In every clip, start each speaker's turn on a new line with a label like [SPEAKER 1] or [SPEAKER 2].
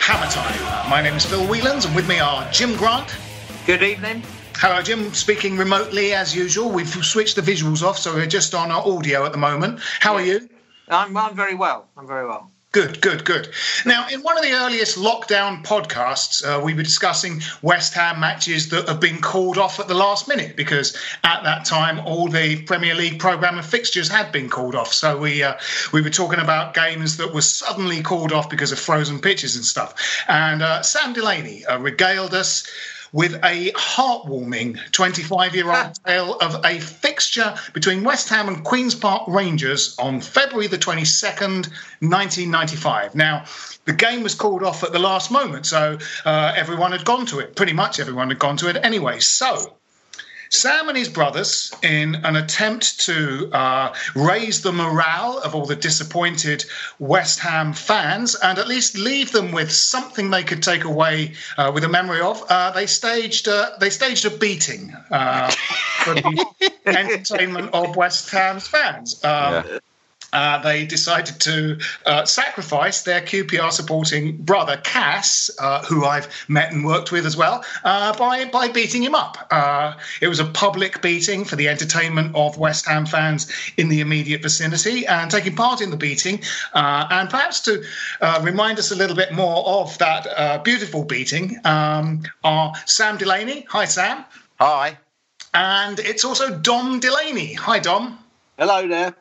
[SPEAKER 1] Hammer Time. My name is Phil Whelans and with me are Jim Grant.
[SPEAKER 2] Good evening.
[SPEAKER 1] Hello, Jim. Speaking remotely as usual. We've switched the visuals off, so we're just on our audio at the moment. How are you?
[SPEAKER 2] I'm, I'm very well. I'm very well.
[SPEAKER 1] Good, good, good. Now, in one of the earliest lockdown podcasts, uh, we were discussing West Ham matches that have been called off at the last minute because at that time all the Premier League programme and fixtures had been called off. So we uh, we were talking about games that were suddenly called off because of frozen pitches and stuff. And uh, Sam Delaney uh, regaled us with a heartwarming 25 year old tale of a fixture between West Ham and Queen's Park Rangers on February the 22nd, 1995. Now, the game was called off at the last moment, so uh, everyone had gone to it. Pretty much everyone had gone to it anyway. So, Sam and his brothers, in an attempt to uh, raise the morale of all the disappointed West Ham fans and at least leave them with something they could take away uh, with a memory of, uh, they staged uh, they staged a beating uh, for the entertainment of West Ham's fans. Um, uh, they decided to uh, sacrifice their QPR supporting brother Cass, uh, who I've met and worked with as well, uh, by by beating him up. Uh, it was a public beating for the entertainment of West Ham fans in the immediate vicinity, and taking part in the beating, uh, and perhaps to remind us a little bit more of that beautiful beating, um, are Sam Delaney. Hi, Sam.
[SPEAKER 2] Hi.
[SPEAKER 1] And it's also Dom Delaney. Hi, Dom.
[SPEAKER 2] Hello there.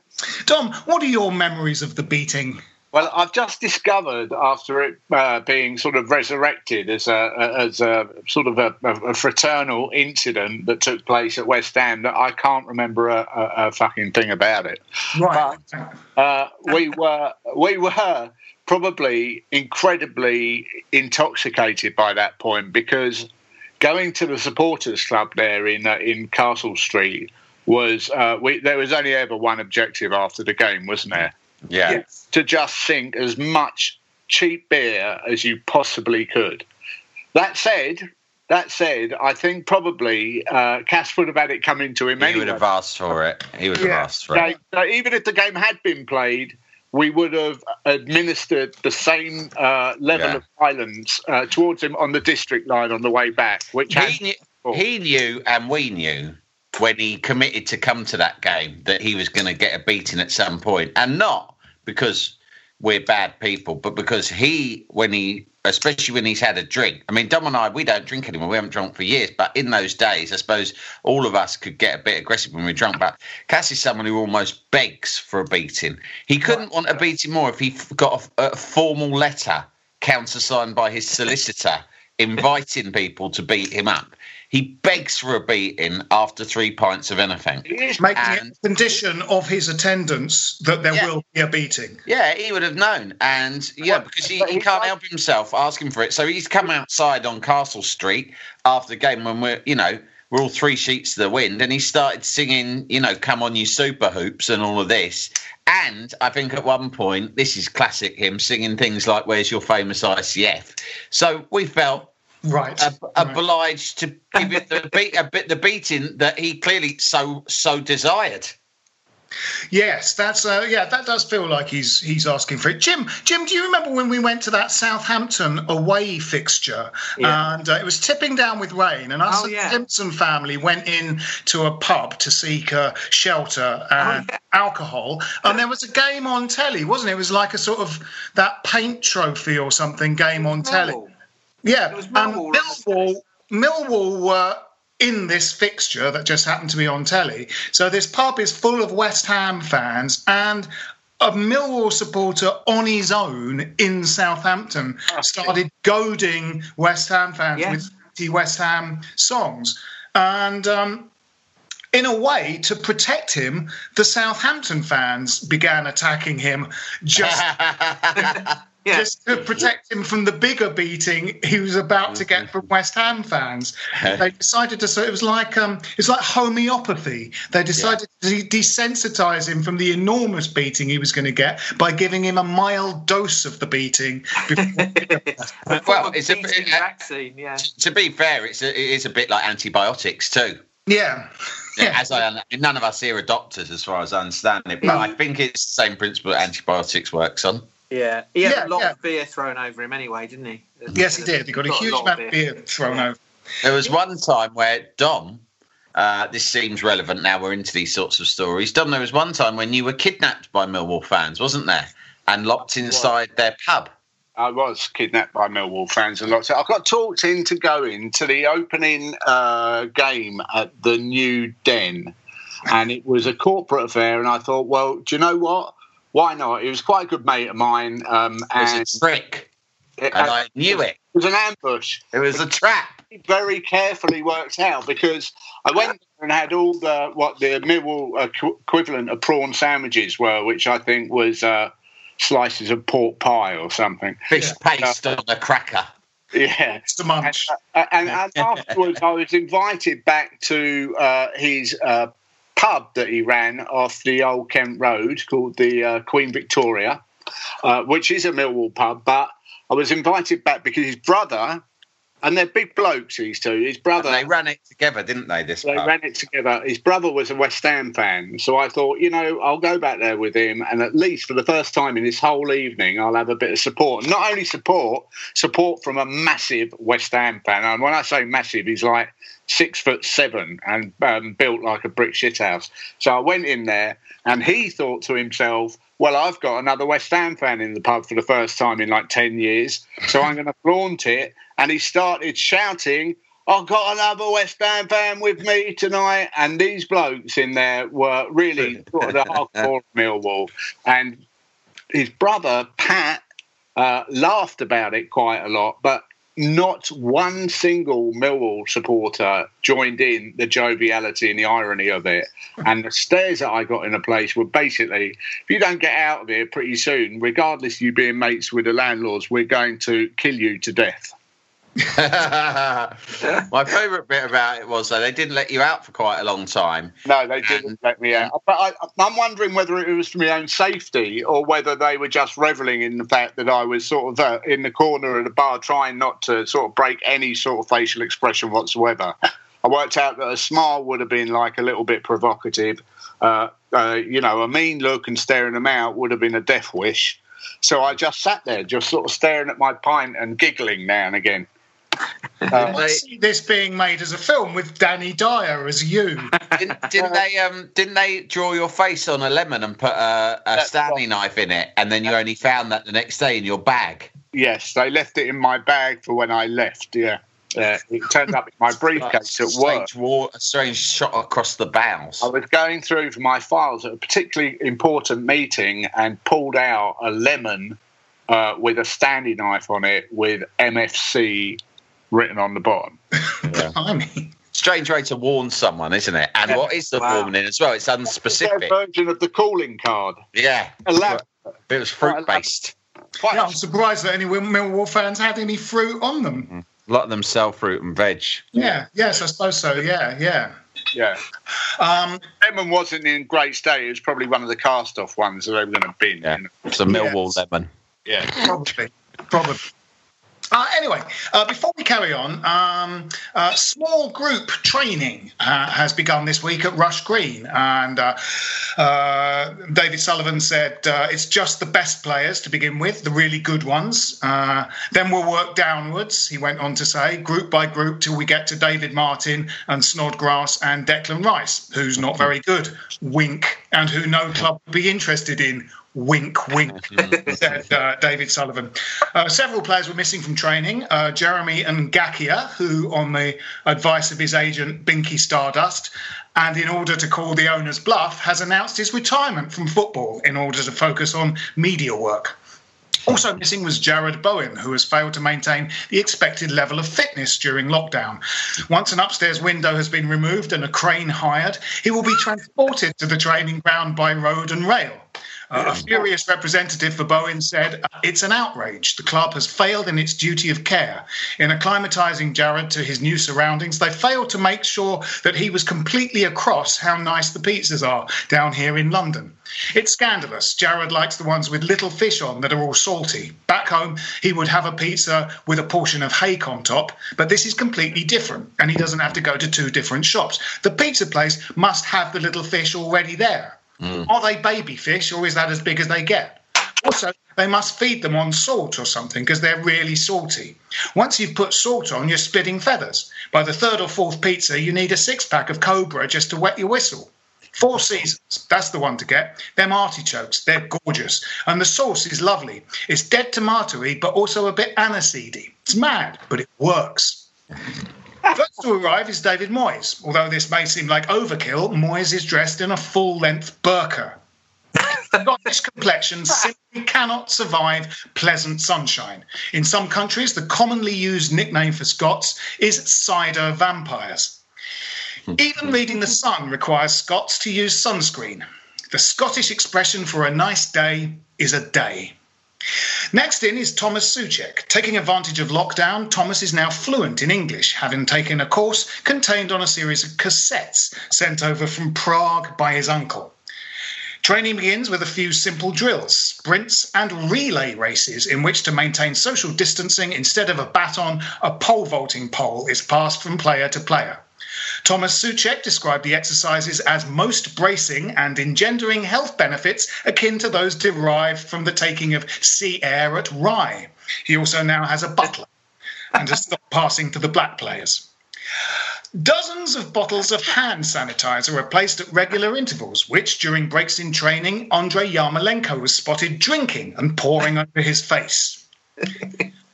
[SPEAKER 1] Dom, what are your memories of the beating?
[SPEAKER 2] Well, I've just discovered after it uh, being sort of resurrected as a as a sort of a, a, fraternal incident that took place at West Ham that I can't remember a, a, a fucking thing about it.
[SPEAKER 1] Right.
[SPEAKER 2] But, uh, we were we were probably incredibly intoxicated by that point because going to the supporters club there in uh, in Castle Street was uh, we, there was only ever one objective after the game, wasn't there?
[SPEAKER 3] Yeah.
[SPEAKER 2] To just sink as much cheap beer as you possibly could. That said, that said, I think probably uh, Cass would have had it coming to him
[SPEAKER 3] He
[SPEAKER 2] anyway.
[SPEAKER 3] would have asked for it. He would have asked for it.
[SPEAKER 2] So, so even if the game had been played, we would have administered the same uh, level
[SPEAKER 3] Yeah.
[SPEAKER 2] of violence uh, towards him on the district line on the way back, which has
[SPEAKER 3] He knew, he knew, and we knew when he committed to come to that game that he was going to get a beating at some point, and not because we're bad people, but because he, when he, especially when he's had a drink. I mean, Dom and I, we don't drink anymore. We haven't drunk for years, but in those days, I suppose all of us could get a bit aggressive when we're drunk. But Cass is someone who almost begs for a beating. He couldn't want a beating more if he got a, a formal letter countersigned by his solicitor inviting people to beat him up. He begs for a beating after three pints of anything.
[SPEAKER 1] Making and, it a condition of his attendance that there yeah. will be a beating.
[SPEAKER 3] Yeah, he would have known. And yeah, because he, he can't help himself asking for it. So he's come outside on Castle Street after the game when we're, you know, we're all three sheets to the wind, and he started singing, you know, "Come on, you super hoops" and all of this. And I think at one point, this is classic him singing things like "Where's your famous ICF." So we felt
[SPEAKER 1] right,
[SPEAKER 3] ob- right. obliged to give it the beat, a bit the beating that he clearly so so desired.
[SPEAKER 1] Yes, that's uh, yeah, that does feel like he's he's asking for it. Jim, Jim, do you remember when we went to that Southampton away fixture yeah. and uh, it was tipping down with rain, and us oh, yeah. Simpson family went in to a pub to seek uh, shelter and oh, yeah. alcohol, and there was a game on telly, wasn't it? It was like a sort of that paint trophy or something game on telly. Yeah, Millwall, Millwall, Millwall were in this fixture that just happened to be on telly. So this pub is full of West Ham fans and a Millwall supporter on his own in Southampton oh, started goading West Ham fans with West Ham songs. And um, in a way, to protect him, the Southampton fans began attacking him just yeah. just to protect him from the bigger beating he was about to get from West Ham fans. they decided to. So it was like um, it's like homeopathy. They decided yeah. to desensitize him from the enormous beating he was going to get by giving him a mild dose of the beating.
[SPEAKER 3] well, it's a, it, vaccine. Yeah. To be fair, it's a, it is a bit like antibiotics too.
[SPEAKER 1] Yeah.
[SPEAKER 3] Yeah, as I none of us here are doctors, as far as I understand it, but I think it's the same principle antibiotics works on.
[SPEAKER 4] Yeah, he had yeah, a lot yeah. of beer thrown over him anyway, didn't he?
[SPEAKER 1] Yes, he did. He got, got a huge a amount of beer, beer thrown yeah. over.
[SPEAKER 3] There was one time where Dom, uh, this seems relevant now. We're into these sorts of stories. Dom, there was one time when you were kidnapped by Millwall fans, wasn't there, and locked inside their pub.
[SPEAKER 2] I was kidnapped by Millwall fans a lot. I got talked into going to the opening uh, game at the New Den, and it was a corporate affair. And I thought, well, do you know what? Why not? He was quite a good mate of mine. Um, and
[SPEAKER 3] it was a trick. It, and I knew it. It
[SPEAKER 2] was an ambush.
[SPEAKER 3] It was a trap.
[SPEAKER 2] Very carefully worked out because I went and had all the what the Millwall equivalent of prawn sandwiches were, which I think was uh, slices of pork pie or something.
[SPEAKER 3] Fish paste uh, on a cracker.
[SPEAKER 2] Yeah,
[SPEAKER 1] it's the munch.
[SPEAKER 2] And, and, and afterwards, I was invited back to uh, his uh, pub that he ran off the old Kent Road called the uh, Queen Victoria, uh, which is a Millwall pub. But I was invited back because his brother, and they're big blokes, these two. His brother.
[SPEAKER 3] And they ran it together, didn't they? This
[SPEAKER 2] they
[SPEAKER 3] pub?
[SPEAKER 2] ran it together. His brother was a West Ham fan, so I thought, you know, I'll go back there with him, and at least for the first time in this whole evening, I'll have a bit of support. Not only support, support from a massive West Ham fan. And when I say massive, he's like six foot seven and um, built like a brick shithouse. So I went in there, and he thought to himself, "Well, I've got another West Ham fan in the pub for the first time in like ten years, so I'm going to flaunt it." And he started shouting. I've got another West Ham fan with me tonight, and these blokes in there were really sort of the hardcore Millwall. And his brother Pat uh, laughed about it quite a lot, but not one single Millwall supporter joined in the joviality and the irony of it. And the stares that I got in a place were basically, if you don't get out of here pretty soon, regardless of you being mates with the landlords, we're going to kill you to death.
[SPEAKER 3] My favourite bit about it was that they didn't let you out for quite a long time.
[SPEAKER 2] No, they didn't and, let me out. But I, am wondering whether it was for my own safety or whether they were just revelling in the fact that I was sort of uh, in the corner of the bar trying not to sort of break any sort of facial expression whatsoever. I worked out that a smile would have been like a little bit provocative. Uh, uh, you know, a mean look and staring them out would have been a death wish. So I just sat there, just sort of staring at my pint and giggling now and again.
[SPEAKER 1] Uh, I see this being made as a film with Danny Dyer as you.
[SPEAKER 3] didn't, didn't, they? Um, didn't they draw your face on a lemon and put a, a Stanley knife in it, and then you only found that the next day in your bag?
[SPEAKER 2] Yes, they left it in my bag for when I left. Yeah. Uh, it turned up in my briefcase at work.
[SPEAKER 3] War, a strange shot across the bows.
[SPEAKER 2] I was going through my files at a particularly important meeting and pulled out a lemon uh, with a Stanley knife on it with MFC written on the bottom.
[SPEAKER 1] Blimey.
[SPEAKER 3] Strange way to warn someone, isn't it? And what is the
[SPEAKER 4] Wow.
[SPEAKER 3] warning as well? It's
[SPEAKER 2] Their
[SPEAKER 3] unspecific.
[SPEAKER 2] version of the calling card.
[SPEAKER 3] Yeah.
[SPEAKER 2] Elaborate.
[SPEAKER 3] It was fruit based.
[SPEAKER 2] Quite
[SPEAKER 1] Yeah, I'm surprised that any Millwall fans had any fruit on them.
[SPEAKER 3] A lot of them sell fruit and veg.
[SPEAKER 1] Yeah, yes, I suppose so. Yeah, yeah.
[SPEAKER 2] yeah.
[SPEAKER 1] Um,
[SPEAKER 2] Lemon wasn't in great state. It was probably one of the cast-off ones that they were going to bin.
[SPEAKER 3] Yeah.
[SPEAKER 2] you know.
[SPEAKER 3] It's a Millwall
[SPEAKER 1] Yes.
[SPEAKER 3] lemon.
[SPEAKER 2] Yeah.
[SPEAKER 1] probably, probably. Uh, anyway, uh, before we carry on, um, uh, small group training uh, has begun this week at Rush Green, and uh, uh, David Sullivan said uh, it's just the best players to begin with, the really good ones. Uh, then we'll work downwards. He went on to say, group by group, till we get to David Martin and Snodgrass and Declan Rice, who's not very good. Wink, and who no club would be interested in. Wink, wink, said uh, David Sullivan. Uh, several players were missing from training. Uh, Jeremy Ngakia, who, on the advice of his agent Binky Stardust, and in order to call the owner's bluff, has announced his retirement from football in order to focus on media work. Also missing was Jarrod Bowen, who has failed to maintain the expected level of fitness during lockdown. Once an upstairs window has been removed and a crane hired, he will be transported to the training ground by road and rail. Uh, a furious representative for Bowen said, It's an outrage. The club has failed in its duty of care. In acclimatising Jarrod to his new surroundings, they failed to make sure that he was completely across how nice the pizzas are down here in London. It's scandalous. Jarrod likes the ones with little fish on that are all salty. Back home, he would have a pizza with a portion of hake on top, but this is completely different, and he doesn't have to go to two different shops. The pizza place must have the little fish already there. Mm. Are they baby fish, or is that as big as they get? Also, they must feed them on salt or something because they're really salty. Once you've put salt on, you're splitting feathers. By the third or fourth pizza, you need a six pack of Cobra just to wet your whistle. Four Seasons, that's the one to get. Them artichokes, they're gorgeous. And the sauce is lovely. It's dead tomatoey, but also a bit aniseedy. It's mad, but it works. First to arrive is David Moyes. Although this may seem like overkill, Moyes is dressed in a full length burqa. Scottish complexion simply cannot survive pleasant sunshine. In some countries, the commonly used nickname for Scots is cider vampires. Even reading the sun requires Scots to use sunscreen. The Scottish expression for a nice day is a day. Next in is Thomas Souček. Taking advantage of lockdown, Thomas is now fluent in English, having taken a course contained on a series of cassettes sent over from Prague by his uncle. Training begins with a few simple drills, sprints, and relay races in which to maintain social distancing instead of a baton, a pole vaulting pole is passed from player to player. Thomas Souček described the exercises as most bracing and engendering health benefits akin to those derived from the taking of sea air at Rye. He also now has a butler and has stopped passing to the black players. Dozens of bottles of hand sanitizer are placed at regular intervals, which, during breaks in training, Andrei Yarmolenko was spotted drinking and pouring over his face.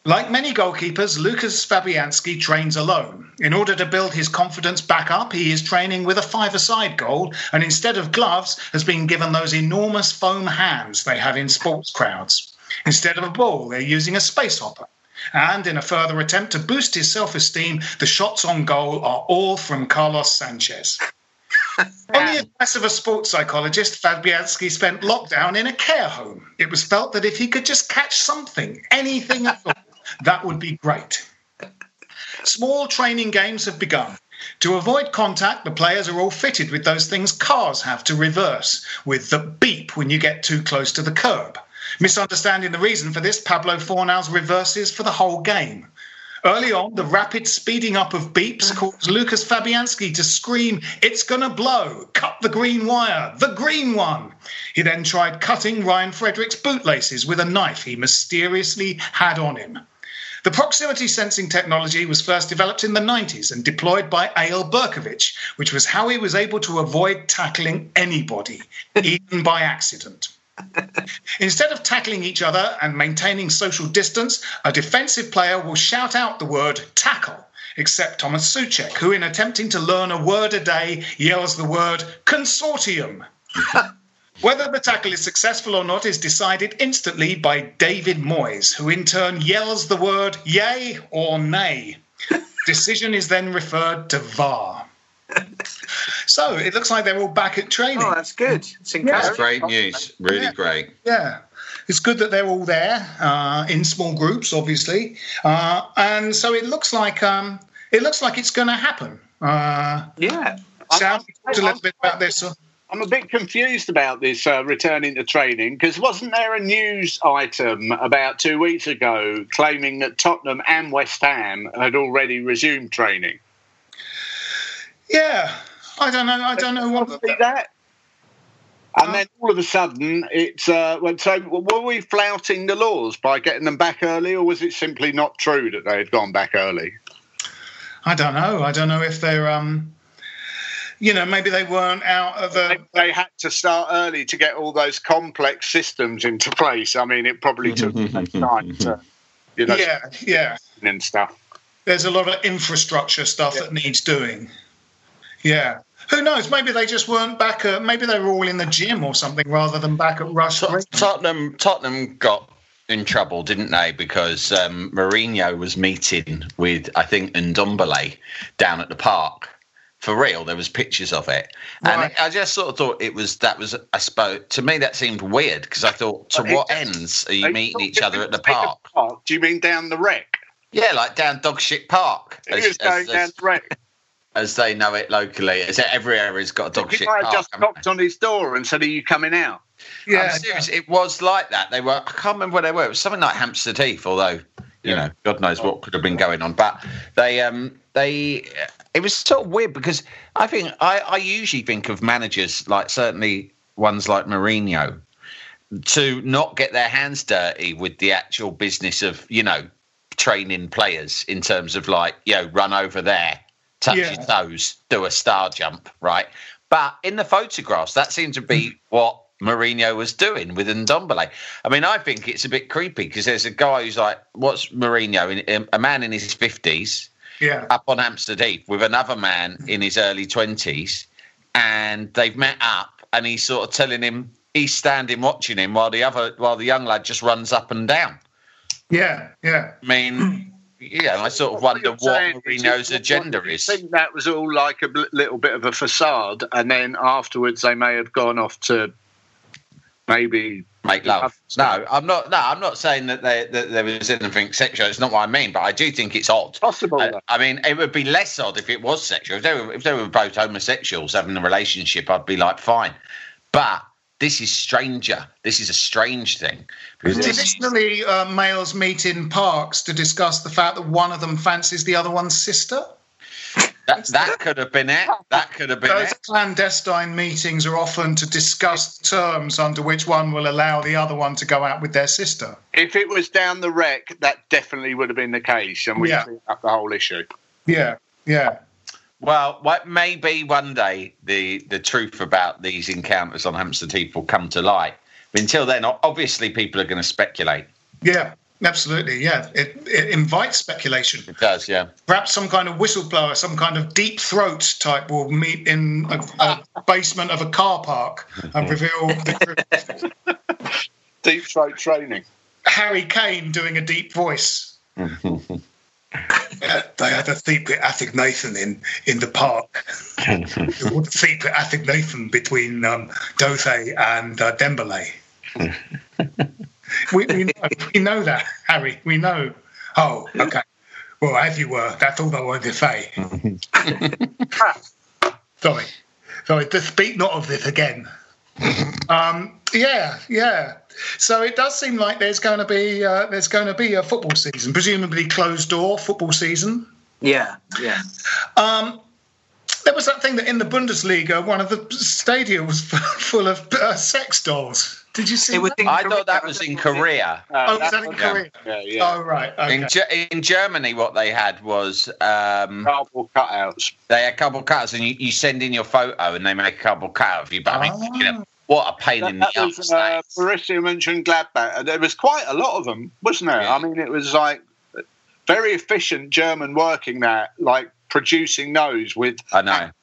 [SPEAKER 1] Like many goalkeepers, Lukas Fabianski trains alone. In order to build his confidence back up, he is training with a five-a-side goal and instead of gloves has been given those enormous foam hands they have in sports crowds. Instead of a ball, they're using a space hopper. And in a further attempt to boost his self-esteem, the shots on goal are all from Carlos Sanchez. On the advice of a sports psychologist, Fabianski spent lockdown in a care home. It was felt that if he could just catch something, anything at all, that would be great. Small training games have begun. To avoid contact, the players are all fitted with those things cars have to reverse, with the beep when you get too close to the curb. Misunderstanding the reason for this, Pablo Fornals reverses for the whole game. Early on, the rapid speeding up of beeps caused Lucas Fabianski to scream, It's gonna blow! Cut the green wire! The green one! He then tried cutting Ryan Fredericks' bootlaces with a knife he mysteriously had on him. The proximity sensing technology was first developed in the 90s and deployed by Eyal Berkovic, which was how he was able to avoid tackling anybody, even by accident. Instead of tackling each other and maintaining social distance, a defensive player will shout out the word tackle, except Thomas Souček, who, in attempting to learn a word a day, yells the word consortium. Whether the tackle is successful or not is decided instantly by David Moyes, who in turn yells the word yay or nay. Decision is then referred to VAR. so it looks like they're all back at training.
[SPEAKER 4] Oh, that's good. It's
[SPEAKER 3] That's great news. Really
[SPEAKER 1] Yeah.
[SPEAKER 3] great.
[SPEAKER 1] Yeah. It's good that they're all there uh, in small groups, obviously, uh, and so it looks like um, it looks like it's going to happen. Uh,
[SPEAKER 4] Yeah.
[SPEAKER 1] Sam, talked a little bit about this. Uh,
[SPEAKER 2] I'm a bit confused about this uh, returning to training because wasn't there a news item about two weeks ago claiming that Tottenham and West Ham had already resumed training?
[SPEAKER 1] Yeah, I don't know. I don't know what.
[SPEAKER 2] See that? And then all of a sudden, it's uh, so were we flouting the laws by getting them back early, or was it simply not true that they had gone back early?
[SPEAKER 1] I don't know. I don't know if they're um, you know, maybe they weren't out of
[SPEAKER 2] They, they had to start early to get all those complex systems into place. I mean, it probably took them time to, you know,
[SPEAKER 1] Yeah, yeah.
[SPEAKER 2] and stuff.
[SPEAKER 1] There's a lot of infrastructure stuff that needs doing. Yeah. Who knows? Maybe they just weren't back. At, maybe they were all in the gym or something rather than back at Rush.
[SPEAKER 3] Tot- Tottenham Tottenham got in trouble, didn't they? Because um, Mourinho was meeting with I think Ndombele down at the park. For real, there was pictures of it, and
[SPEAKER 1] Right.
[SPEAKER 3] I just sort of thought it was that was I suppose to me that seemed weird because I thought to
[SPEAKER 2] it
[SPEAKER 3] what
[SPEAKER 2] just-
[SPEAKER 3] ends are you meeting each other at the park?
[SPEAKER 2] park. Do you mean down the wreck?
[SPEAKER 3] Yeah, like down Dogshit Park,
[SPEAKER 2] He
[SPEAKER 3] as,
[SPEAKER 2] was going
[SPEAKER 3] as-
[SPEAKER 2] down
[SPEAKER 3] as-
[SPEAKER 2] the wreck.
[SPEAKER 3] as they know it locally. As every area's got a
[SPEAKER 2] He
[SPEAKER 3] Dogshit
[SPEAKER 2] might
[SPEAKER 3] Park.
[SPEAKER 2] just knocked on his door and said, "Are you coming out?"
[SPEAKER 1] Yeah,
[SPEAKER 3] I'm serious. It was like that. They were. I can't remember where they were. It was something like Hampstead Heath, although you know, God knows what could have been going on. But they, um, they, it was sort of weird because I think I, I usually think of managers like certainly ones like Mourinho to not get their hands dirty with the actual business of you know training players in terms of like you know run over there, touch
[SPEAKER 1] Yeah.
[SPEAKER 3] your toes, do a star jump, right? But in the photographs, that seemed to be what Mourinho was doing with Ndombele. I mean, I think it's a bit creepy because there's a guy who's like, what's Mourinho? Um, a man in his 50s
[SPEAKER 1] yeah.
[SPEAKER 3] up on Hampstead Heath with another man in his early 20s and they've met up and he's sort of telling him he's standing watching him while the other while the young lad just runs up and down.
[SPEAKER 1] Yeah, yeah.
[SPEAKER 3] I mean, yeah, I sort of wonder
[SPEAKER 2] What you're
[SPEAKER 3] what
[SPEAKER 2] saying is
[SPEAKER 3] Mourinho's agenda
[SPEAKER 2] you
[SPEAKER 3] is.
[SPEAKER 2] think that was all like a little bit of a facade, and then afterwards they may have gone off to maybe
[SPEAKER 3] make love. No, I'm not. No, I'm not saying that there that there was anything sexual. It's not what I mean, but I do think it's odd.
[SPEAKER 2] possible.
[SPEAKER 3] I, I mean, it would be less odd if it was sexual. If they were, if they were both homosexuals having a relationship, I'd be like, fine. But this is stranger. This is a strange thing because
[SPEAKER 1] Traditionally, uh, males meet in parks to discuss the fact that one of them fancies the other one's sister.
[SPEAKER 3] That, that could have been it. That could have been
[SPEAKER 1] Those
[SPEAKER 3] it.
[SPEAKER 1] clandestine meetings are often to discuss terms under which one will allow the other one to go out with their sister.
[SPEAKER 2] if it was down the wreck, that definitely would have been the case, and we
[SPEAKER 1] Yeah.
[SPEAKER 2] cleared up the whole issue.
[SPEAKER 1] Yeah, yeah.
[SPEAKER 3] Well, what maybe one day the the truth about these encounters on Hampstead Heath will come to light. But until then, obviously, people are going to speculate.
[SPEAKER 1] Yeah, absolutely. Yeah, it, it invites speculation.
[SPEAKER 3] It does, yeah.
[SPEAKER 1] Perhaps some kind of whistleblower, some kind of deep throat type will meet in a, a basement of a car park and reveal the truth.
[SPEAKER 2] Deep throat training.
[SPEAKER 1] Harry Kane doing a deep voice. Uh, they had a secret Attic Nathan in, in the park. there was a secret Attic Nathan between um, Dothe and uh, Dembele. we, we, know, we know that, Harry. We know. Oh, okay. Well, as you were, that's all I wanted to say. Sorry. Sorry, to speak not of this again. um, yeah, yeah. So it does seem like there's going to be uh, there's going to be a football season, presumably closed door football season.
[SPEAKER 4] Yeah, yeah.
[SPEAKER 1] Um, there was that thing that in the Bundesliga, one of the stadia was full of uh, sex dolls. Did you see
[SPEAKER 4] It was
[SPEAKER 1] that?
[SPEAKER 4] in
[SPEAKER 3] I
[SPEAKER 4] Korea,
[SPEAKER 3] thought that was in Korea.
[SPEAKER 2] Uh,
[SPEAKER 1] Oh, was that in Korea?
[SPEAKER 2] Yeah, yeah.
[SPEAKER 1] Oh, right. Okay.
[SPEAKER 3] In, Ge- in Germany, what they had was um,
[SPEAKER 2] Cardboard cutouts.
[SPEAKER 3] they had cardboard cuts, and you, you send in your photo, and they make a cardboard cutout of you. But I mean, you know, what a pain in the
[SPEAKER 2] That
[SPEAKER 3] ass
[SPEAKER 2] was
[SPEAKER 3] that
[SPEAKER 2] uh,
[SPEAKER 3] is.
[SPEAKER 2] Borussia Mönchengladbach. There was quite a lot of them, wasn't there?
[SPEAKER 3] Yeah.
[SPEAKER 2] I mean, it was like very efficient German working there, like producing those with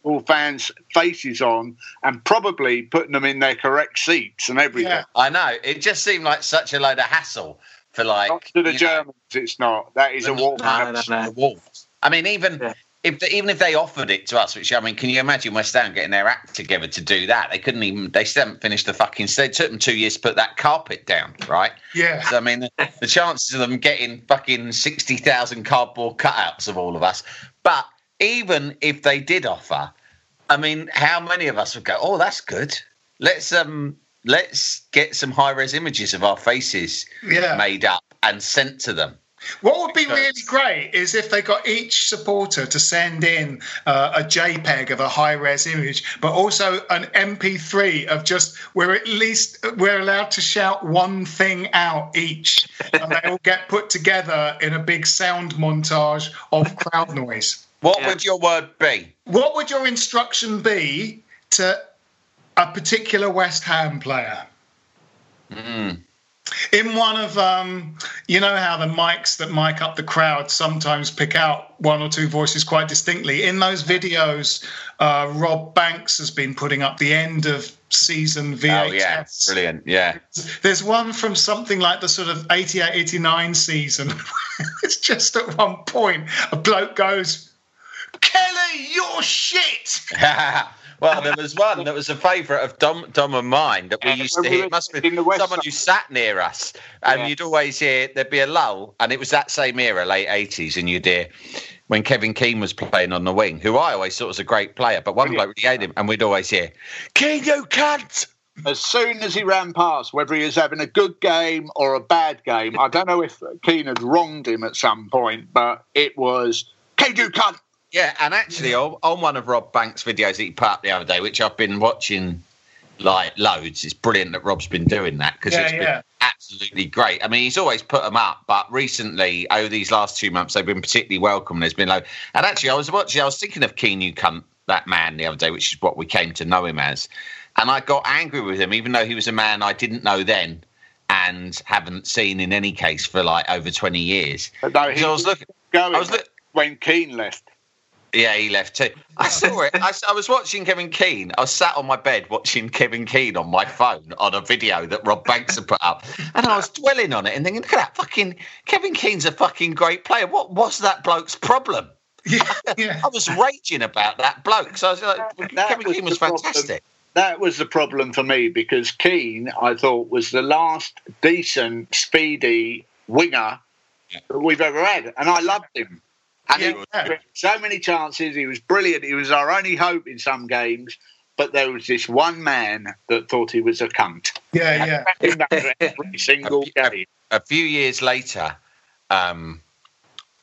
[SPEAKER 2] all fans' faces on and probably putting them in their correct seats and everything.
[SPEAKER 1] Yeah.
[SPEAKER 3] I know. It just seemed like such a load of hassle for like
[SPEAKER 2] Not to the
[SPEAKER 3] you know,
[SPEAKER 2] Germans, it's not. That is a
[SPEAKER 3] the-
[SPEAKER 2] walk.
[SPEAKER 4] No, no, no.
[SPEAKER 3] The Wolves. I mean, even
[SPEAKER 4] Yeah.
[SPEAKER 3] if they, even if they offered it to us, which I mean, can you imagine West Ham getting their act together to do that? They couldn't even. They still haven't finished the fucking. It took them two years to put that carpet down, right?
[SPEAKER 1] Yeah.
[SPEAKER 3] So I mean, the, the chances of them getting fucking sixty thousand cardboard cutouts of all of us. But even if they did offer, I mean, how many of us would go? Oh, that's good. Let's um, let's get some high res images of our faces
[SPEAKER 1] Yeah.
[SPEAKER 3] made up and sent to them.
[SPEAKER 1] What would be really great is if they got each supporter to send in uh, a JPEG of a high res image, but also an MP3 of just where at least we're allowed to shout one thing out each, and they all get put together in a big sound montage of crowd noise.
[SPEAKER 3] What
[SPEAKER 4] Yeah.
[SPEAKER 3] would your word be?
[SPEAKER 1] What would your instruction be to a particular West Ham player? In one of, um, you know how the mics that mic up the crowd sometimes pick out one or two voices quite distinctly. In those videos, uh, Rob Banks has been putting up the end of season VHS.
[SPEAKER 3] Oh yeah, brilliant. Yeah.
[SPEAKER 1] There's one from something like the sort of 88, 89 season. it's just at one point a bloke goes, Kelly, you're shit.
[SPEAKER 3] well, there was one that was a favourite of Dom, Dom and mine that we
[SPEAKER 2] Yeah,
[SPEAKER 3] used to hear. It must have
[SPEAKER 2] in
[SPEAKER 3] been
[SPEAKER 2] the
[SPEAKER 3] someone
[SPEAKER 2] Side.
[SPEAKER 3] who sat near us, and
[SPEAKER 2] Yeah.
[SPEAKER 3] you'd always hear there'd be a lull, and it was that same era, late eighties, and you'd hear when Kevin Keen was playing on the wing, who I always thought was a great player, but one
[SPEAKER 2] Brilliant.
[SPEAKER 3] bloke really hated him, and we'd always hear, "Keen, you cunt!"
[SPEAKER 2] As soon as he ran past, whether he was having a good game or a bad game, I don't know if Keen had wronged him at some point, but it was, Keen, you cunt.
[SPEAKER 3] Yeah, and actually, on, on one of Rob Banks' videos that he put up the other day, which I've been watching like loads, it's brilliant that Rob's been doing that because
[SPEAKER 1] Yeah,
[SPEAKER 3] it's been absolutely great. I mean, he's always put them up, but recently, over these last two months, they've been particularly welcome. There's been loads, and actually, I was watching, I was thinking of Keen, you cunt, that man the other day, which is what we came to know him as, and I got angry with him, even though he was a man I didn't know then. And haven't seen in any case for like over twenty years.
[SPEAKER 2] But no,
[SPEAKER 3] he I was looking,
[SPEAKER 2] going
[SPEAKER 3] I was look-
[SPEAKER 2] when Keen left.
[SPEAKER 3] Yeah, he left too. I saw it. I was watching Kevin Keen. I was sat on my bed watching Kevin Keen on my phone on a video that Rob Banks had put up. And I was dwelling on it and thinking, look at that fucking Kevin Keen's a fucking great player. What was that bloke's problem?
[SPEAKER 1] Yeah, yeah.
[SPEAKER 3] I was raging about that bloke. So I was like,
[SPEAKER 2] That
[SPEAKER 3] Kevin
[SPEAKER 2] was
[SPEAKER 3] Keen was
[SPEAKER 2] the problem.
[SPEAKER 3] fantastic.
[SPEAKER 2] That was the problem for me because Keen, I thought, was the last decent, speedy winger that we've ever had. And I loved him. And he
[SPEAKER 1] Yeah.
[SPEAKER 2] so many chances. He was brilliant. He was our only hope in some games. But there was this one man that thought he was a cunt.
[SPEAKER 1] Yeah, yeah.
[SPEAKER 2] Every single game.
[SPEAKER 3] a few years later, um,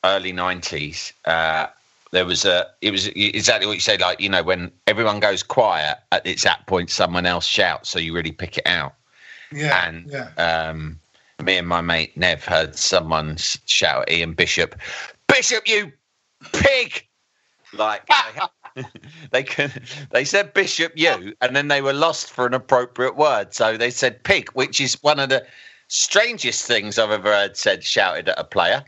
[SPEAKER 3] early nineties, uh, there was a. It was exactly what you say. Like you know, when everyone goes quiet, at it's that point someone else shouts, so you really pick it out.
[SPEAKER 1] Yeah,
[SPEAKER 3] and
[SPEAKER 1] yeah.
[SPEAKER 3] um, me and my mate Nev heard someone shout at Ian Bishop, "Bishop, you pig!" Like they, they can, they said "Bishop, you," and then they were lost for an appropriate word, so they said "pig," which is one of the strangest things I've ever heard said shouted at a player.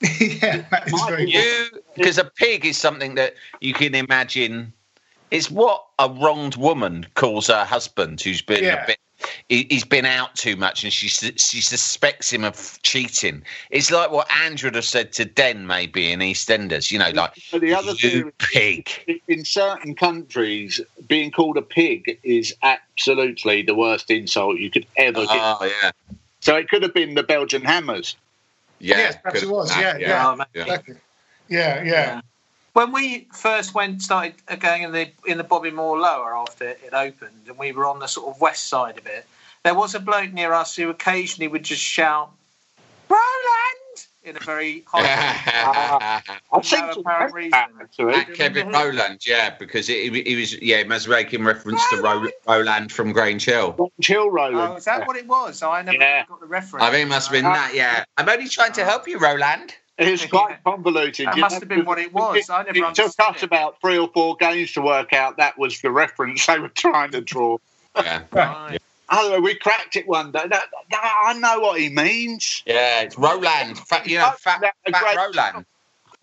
[SPEAKER 1] yeah, that is very
[SPEAKER 3] You, because a pig is something that you can imagine. It's what a wronged woman calls her husband, who's been
[SPEAKER 1] Yeah.
[SPEAKER 3] a bit. He- He's been out too much, and she she suspects him of cheating. It's like what Andrew would have said to Den, maybe in EastEnders. You know, like
[SPEAKER 2] But the other
[SPEAKER 3] you
[SPEAKER 2] thing-
[SPEAKER 3] pig.
[SPEAKER 2] in certain countries, being called a pig is absolutely the worst insult you could ever get.
[SPEAKER 3] Oh yeah,
[SPEAKER 2] So it could have been the Belgian hammers.
[SPEAKER 3] yeah.
[SPEAKER 1] Yes, perhaps it was.
[SPEAKER 3] Ah,
[SPEAKER 1] Yeah, yeah.
[SPEAKER 4] Oh,
[SPEAKER 3] yeah.
[SPEAKER 1] Exactly. Yeah, yeah.
[SPEAKER 4] When we first went started going in the in the Bobby Moore lower after it opened, and we were on the sort of west side of it, there was a bloke near us who occasionally would just shout, "Roland!" in a very high.
[SPEAKER 2] I've seen
[SPEAKER 4] no
[SPEAKER 2] some
[SPEAKER 4] apparent
[SPEAKER 2] great
[SPEAKER 4] reason.
[SPEAKER 2] bats to it.
[SPEAKER 3] And Kevin Rowland, yeah, because he, he was, yeah, he was making reference to Ro- Rowland from Grange Hill.
[SPEAKER 2] Chill Roland.
[SPEAKER 4] oh, is that what it was? I never
[SPEAKER 2] Yeah.
[SPEAKER 4] got the reference.
[SPEAKER 3] I think it must have been uh, that, yeah. I'm only trying to uh, help you, Roland.
[SPEAKER 2] It's quite convoluted.
[SPEAKER 4] That
[SPEAKER 2] you
[SPEAKER 4] must
[SPEAKER 2] know,
[SPEAKER 4] have been what it was. I never
[SPEAKER 2] it took us
[SPEAKER 4] it.
[SPEAKER 2] about three or four games to work out that was the reference they were trying to draw.
[SPEAKER 3] Yeah.
[SPEAKER 4] Right.
[SPEAKER 2] Oh, we cracked it one day. That, that- I know what he means.
[SPEAKER 3] Yeah, it's Roland. Fat, you know, oh, fat,
[SPEAKER 2] That's
[SPEAKER 3] fat Roland.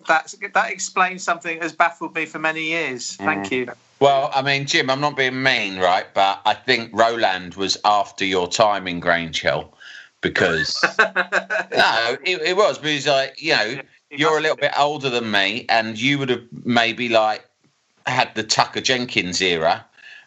[SPEAKER 4] That's that explains something that has baffled me for many years. Thank you.
[SPEAKER 3] Well, I mean, Jim, I'm not being mean, right? But I think Roland was after your time in Grange Hill because no, it, it was because like you know you're a little bit older than me, and you would have maybe like had the Tucker Jenkins era,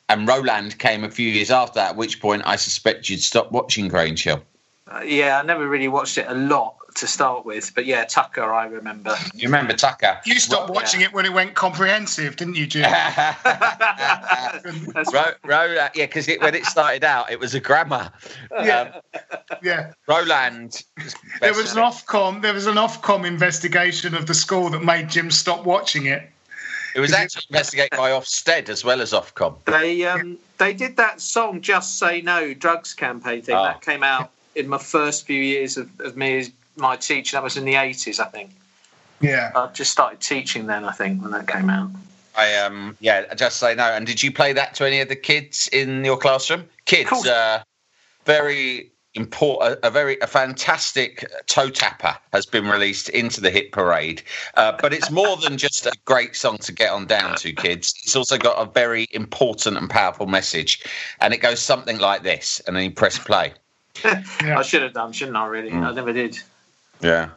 [SPEAKER 3] and Roland came a few years after that. At which point, I suspect you'd stop watching Grange Hill.
[SPEAKER 4] Uh, yeah, I never really watched it a lot to start with, but yeah, Tucker, I remember.
[SPEAKER 3] You remember Tucker?
[SPEAKER 1] You stopped
[SPEAKER 4] Well,
[SPEAKER 1] watching
[SPEAKER 4] yeah.
[SPEAKER 1] it when it went comprehensive, didn't you, Jim?
[SPEAKER 4] That's-
[SPEAKER 3] Ro- Roland, yeah, because it, when it started out, it was a grammar.
[SPEAKER 1] yeah, yeah.
[SPEAKER 3] Roland.
[SPEAKER 1] There was an Ofcom. There was an Ofcom investigation of the school that made Jim stop watching it.
[SPEAKER 3] It was actually investigated by Ofsted as well as Ofcom.
[SPEAKER 4] They um they did that song "Just Say No" drugs campaign thing
[SPEAKER 3] Oh.
[SPEAKER 4] that came out in my first few years of, of me as my teacher. That was in the eighties, I think.
[SPEAKER 1] Yeah.
[SPEAKER 4] I just started teaching then. I think when that came out.
[SPEAKER 3] I um yeah, just say no. And did you play that to any of the kids in your classroom? Kids,
[SPEAKER 4] course.
[SPEAKER 3] uh, very important, a, very a fantastic toe tapper has been released into the hit parade. Uh, but it's more than just a great song to get on down to, kids. It's also got a very important and powerful message, and it goes something like this. And then you press play.
[SPEAKER 1] Yeah.
[SPEAKER 4] I should have done, shouldn't I? Really, I never did.
[SPEAKER 3] Yeah.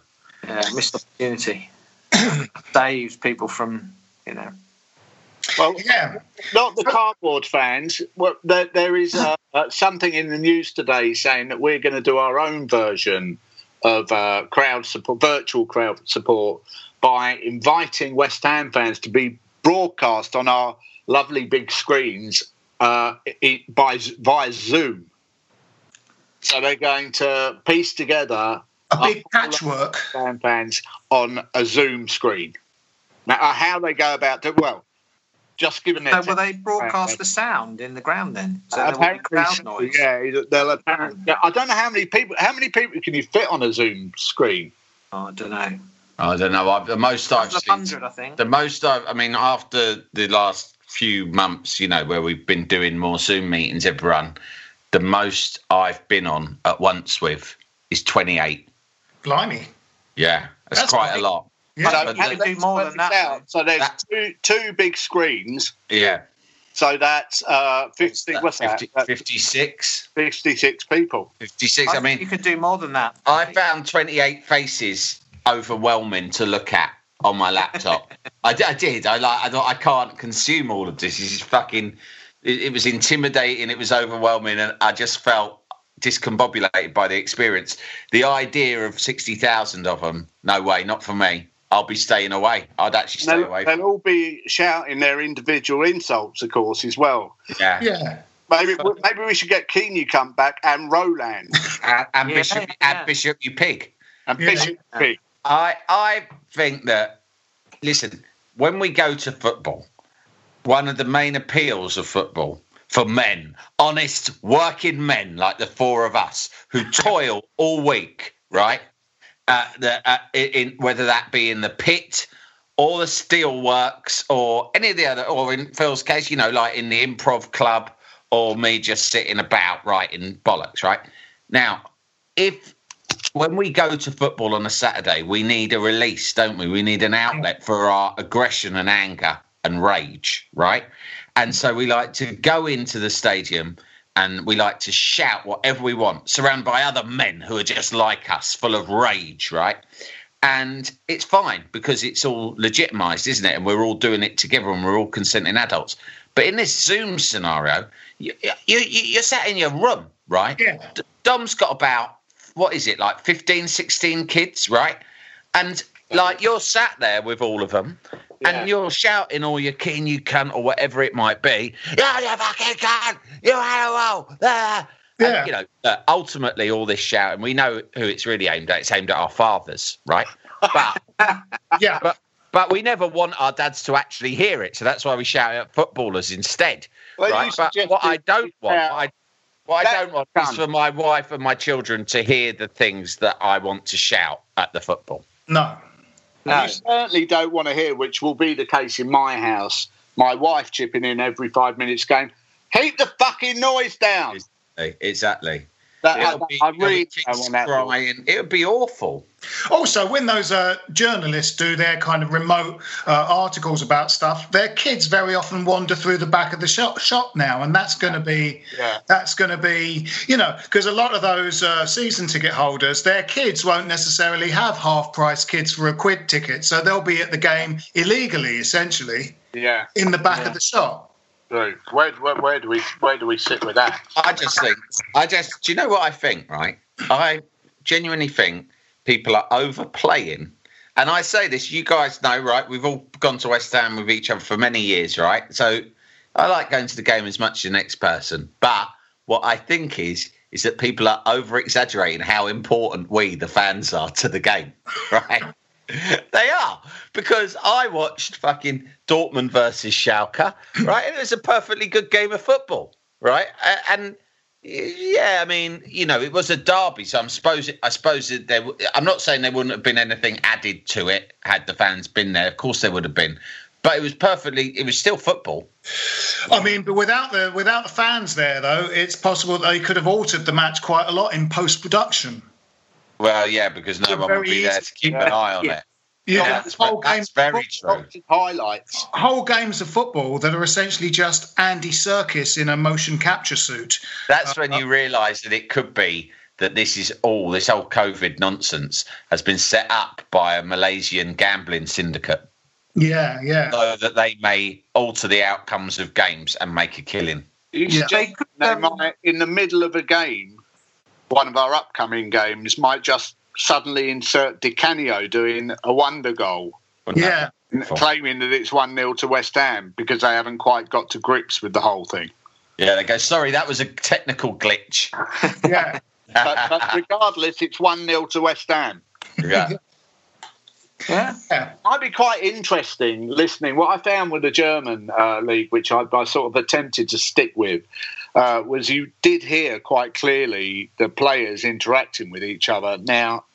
[SPEAKER 4] Yeah, missed opportunity. Saves people from you know.
[SPEAKER 2] Well,
[SPEAKER 1] Yeah.
[SPEAKER 2] not the cardboard fans. Well, there, there is uh, uh, something in the news today saying that we're going to do our own version of uh, crowd support, virtual crowd support, by inviting West Ham fans to be broadcast on our lovely big screens uh, i by via Zoom. So they're going to piece together
[SPEAKER 1] A big patchwork.
[SPEAKER 2] West Ham fans on a Zoom screen. Now, uh, how they go about it? Well, just given their
[SPEAKER 4] So will they broadcast the sound in the ground then? So
[SPEAKER 2] Uh,
[SPEAKER 4] there will
[SPEAKER 2] apparently,
[SPEAKER 4] crowd noise.
[SPEAKER 2] yeah. They'll apparently. yeah, I don't know how many people. How many people can you fit on a Zoom screen?
[SPEAKER 4] Oh, I don't know.
[SPEAKER 3] I don't know. I've, the most I've
[SPEAKER 4] Couple of
[SPEAKER 3] seen.
[SPEAKER 4] hundred, I think.
[SPEAKER 3] The most I've, I mean, after the last few months, you know, where we've been doing more Zoom meetings, everyone, the most I've been on at once with is 28.
[SPEAKER 1] Blimey.
[SPEAKER 3] Yeah, that's,
[SPEAKER 1] That's
[SPEAKER 3] quite
[SPEAKER 1] big.
[SPEAKER 3] a lot.
[SPEAKER 1] Yeah.
[SPEAKER 4] So-
[SPEAKER 3] But
[SPEAKER 4] you
[SPEAKER 3] the-
[SPEAKER 4] can do more than that,
[SPEAKER 2] Out. So there's
[SPEAKER 3] That-
[SPEAKER 2] two two big screens.
[SPEAKER 3] yeah.
[SPEAKER 2] So that's uh, 50, what's that?
[SPEAKER 3] 50
[SPEAKER 2] That's
[SPEAKER 3] 56.
[SPEAKER 2] 56 people.
[SPEAKER 3] 56.
[SPEAKER 4] I,
[SPEAKER 3] I mean,
[SPEAKER 4] you could do more than that.
[SPEAKER 3] I found 28 faces overwhelming to look at on my laptop. I, I did. I like. I thought I can't consume all of this. This is fucking. It, it was intimidating. It was overwhelming, and I just felt discombobulated by the experience. The idea of 60,000 of them. No way. Not for me. I'll be staying away. I'd actually stay
[SPEAKER 2] They'll,
[SPEAKER 3] away.
[SPEAKER 2] they'll all be shouting their individual insults, of course, as well.
[SPEAKER 3] Yeah.
[SPEAKER 1] Yeah.
[SPEAKER 2] Maybe maybe we should get Keen come back and Roland
[SPEAKER 3] And, and
[SPEAKER 4] Yeah,
[SPEAKER 3] Bishop,
[SPEAKER 4] yeah.
[SPEAKER 3] and Bishop, you pig.
[SPEAKER 2] and
[SPEAKER 1] Yeah,
[SPEAKER 2] Bishop
[SPEAKER 4] yeah.
[SPEAKER 2] Pig.
[SPEAKER 3] I I think that listen, when we go to football, one of the main appeals of football for men, honest working men like the four of us who toil all week, right? Uh, the, uh, in, whether that be in the pit or the steelworks or any of the other, or in Phil's case, you know, like in the improv club or me just sitting about writing bollocks, right? Now, if when we go to football on a Saturday, we need a release, don't we? We need an outlet for our aggression and anger and rage, right? And so we like to go into the stadium and we like to shout whatever we want, surrounded by other men who are just like us, full of rage, right? And it's fine because it's all legitimized, isn't it? And we're all doing it together and we're all consenting adults. But in this Zoom scenario, you, you, you, you're sat in your room, right?
[SPEAKER 1] Yeah.
[SPEAKER 3] Dom's got about, what is it, like 15, 16 kids, right? And like you're sat there with all of them
[SPEAKER 2] Yeah.
[SPEAKER 3] and you're shouting all you can, you cunt, or whatever it might be. Yeah, you fucking cunt, you animal. Ah. And,
[SPEAKER 1] Yeah.
[SPEAKER 3] you know, uh, ultimately, all this shouting, we know who it's really aimed at. It's aimed at our fathers, right? But
[SPEAKER 1] Yeah.
[SPEAKER 3] but but we never want our dads to actually hear it, so that's why we shout at footballers instead,
[SPEAKER 2] Well,
[SPEAKER 3] right? But what I don't want, what I, what I don't want is for my wife and my children to hear the things that I want to shout at the football.
[SPEAKER 1] No.
[SPEAKER 2] And
[SPEAKER 4] No.
[SPEAKER 2] you certainly don't want to hear, which will be the case in my house, my wife chipping in every five minutes going, keep the fucking noise down.
[SPEAKER 3] Exactly.
[SPEAKER 2] That,
[SPEAKER 3] It'll
[SPEAKER 2] I,
[SPEAKER 3] be,
[SPEAKER 2] I really
[SPEAKER 3] be
[SPEAKER 2] don't want
[SPEAKER 3] crying. It would be awful.
[SPEAKER 1] Also, when those uh, journalists do their kind of remote uh, articles about stuff, their kids very often wander through the back of the shop, shop now, and that's going to be
[SPEAKER 2] Yeah.
[SPEAKER 1] that's going to be you know because a lot of those uh, season ticket holders, their kids won't necessarily have half price kids for a quid ticket, so they'll be at the game illegally, essentially
[SPEAKER 2] Yeah.
[SPEAKER 1] in the back of the shop.
[SPEAKER 2] True. Where, where, where do we where do we sit with that?
[SPEAKER 3] I just think, I just, do you know what I think, right? I genuinely think people are overplaying. And I say this, you guys know, right? We've all gone to West Ham with each other for many years, right? So I like going to the game as much as the next person. But what I think is, is that people are over exaggerating how important we, the fans, are to the game, right? they are because I watched fucking Dortmund versus Schalke, right? And it was a perfectly good game of football, right? And yeah, I mean, you know, it was a derby, so I'm suppose I suppose that there. I'm not saying there wouldn't have been anything added to it had the fans been there. Of course, there would have been, but it was perfectly. It was still football.
[SPEAKER 1] I mean, but without the without the fans there, though, it's possible they could have altered the match quite a lot in post production.
[SPEAKER 3] Well, yeah, because no one would
[SPEAKER 1] very
[SPEAKER 3] be there to keep an eye on
[SPEAKER 4] Yeah.
[SPEAKER 3] it.
[SPEAKER 1] Yeah,
[SPEAKER 3] that's,
[SPEAKER 1] whole
[SPEAKER 3] that's
[SPEAKER 1] games,
[SPEAKER 3] very true.
[SPEAKER 2] Highlights.
[SPEAKER 1] whole games of football that are essentially just Andy Serkis in a motion capture suit.
[SPEAKER 3] That's uh, when you realise that it could be that this is all this whole COVID nonsense has been set up by a Malaysian gambling syndicate,
[SPEAKER 1] Yeah, yeah.
[SPEAKER 3] so that they may alter the outcomes of games and make a killing.
[SPEAKER 2] You
[SPEAKER 1] Yeah.
[SPEAKER 2] suggest they might, in the middle of a game, one of our upcoming games might just suddenly insert Di Canio doing a wonder goal,
[SPEAKER 3] Wouldn't that
[SPEAKER 1] Yeah.
[SPEAKER 2] claiming that it's 1 0 to West Ham because they haven't quite got to grips with the whole thing.
[SPEAKER 3] Yeah, they go. Sorry, that was a technical glitch.
[SPEAKER 1] Yeah.
[SPEAKER 2] But, but regardless, it's 1 0 to West Ham.
[SPEAKER 3] Yeah.
[SPEAKER 4] Yeah.
[SPEAKER 1] yeah.
[SPEAKER 2] Might be quite interesting listening. What I found with the German uh, league, which I, I sort of attempted to stick with, uh, was you did hear quite clearly the players interacting with each other. Now,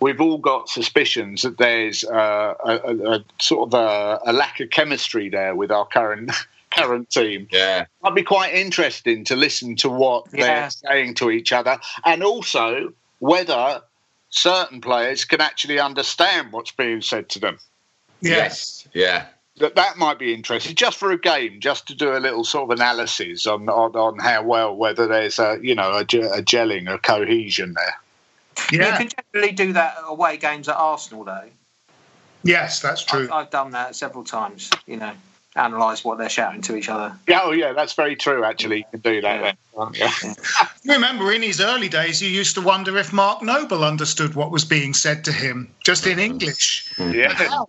[SPEAKER 2] we've all got suspicions that there's uh, a, a, a sort of a, a lack of chemistry there with our current current team.
[SPEAKER 3] Yeah.
[SPEAKER 2] Might be quite interesting to listen to what
[SPEAKER 4] Yeah.
[SPEAKER 2] they're saying to each other, and also whether certain players can actually understand what's being said to them
[SPEAKER 1] Yeah.
[SPEAKER 3] Yes. Yeah.
[SPEAKER 2] That that might be interesting just for a game, just to do a little sort of analysis on on, on how well whether there's a you know a, ge- a gelling, a cohesion there.
[SPEAKER 1] Yeah.
[SPEAKER 4] You can generally do that away games at Arsenal, though.
[SPEAKER 1] Yes, that's true.
[SPEAKER 4] I've, I've done that several times. You know, analyse what they're shouting to each other.
[SPEAKER 2] Yeah, oh yeah, that's very true. Actually, you can do that.
[SPEAKER 4] Yeah.
[SPEAKER 2] Then. can't you?
[SPEAKER 1] Remember, in his early days, you used to wonder if Mark Noble understood what was being said to him, just in English.
[SPEAKER 2] yeah.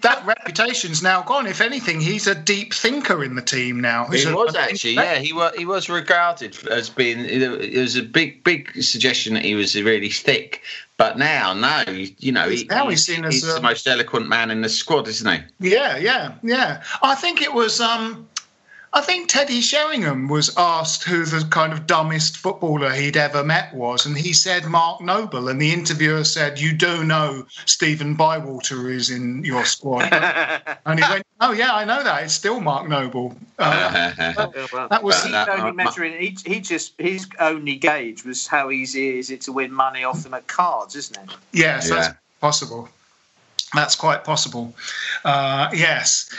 [SPEAKER 1] That reputation's now gone. If anything, he's a deep thinker in the team now. He's
[SPEAKER 3] He
[SPEAKER 1] a-
[SPEAKER 3] was actually, yeah. He was he was regarded as being. It was a big big suggestion that he was really thick, but now no, you, you know, he,
[SPEAKER 1] Now he's seen as,
[SPEAKER 3] he's
[SPEAKER 1] um,
[SPEAKER 3] the most eloquent man in the squad, isn't he?
[SPEAKER 1] Yeah, yeah, yeah. I think it was. Um, I think Teddy Sheringham was asked who the kind of dumbest footballer he'd ever met was, and he said Mark Noble. And the interviewer said, "You do know Stephen Bywater is in your squad." and he went, "Oh yeah, I know that. It's still Mark Noble." Uh, that was.
[SPEAKER 4] He's only
[SPEAKER 3] uh,
[SPEAKER 4] measuring. He, he just his only gauge was how easy is it to win money off them at cards, isn't it?
[SPEAKER 1] Yes,
[SPEAKER 3] Yeah.
[SPEAKER 1] that's possible. That's quite possible. Uh, yes.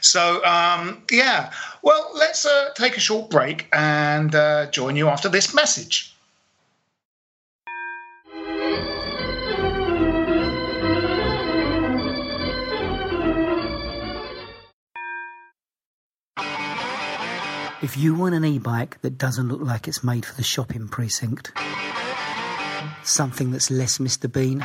[SPEAKER 1] So, um, yeah. Well, let's uh, take a short break and uh, join you after this message.
[SPEAKER 5] If you want an e-bike that doesn't look like it's made for the shopping precinct, something that's less Mr. Bean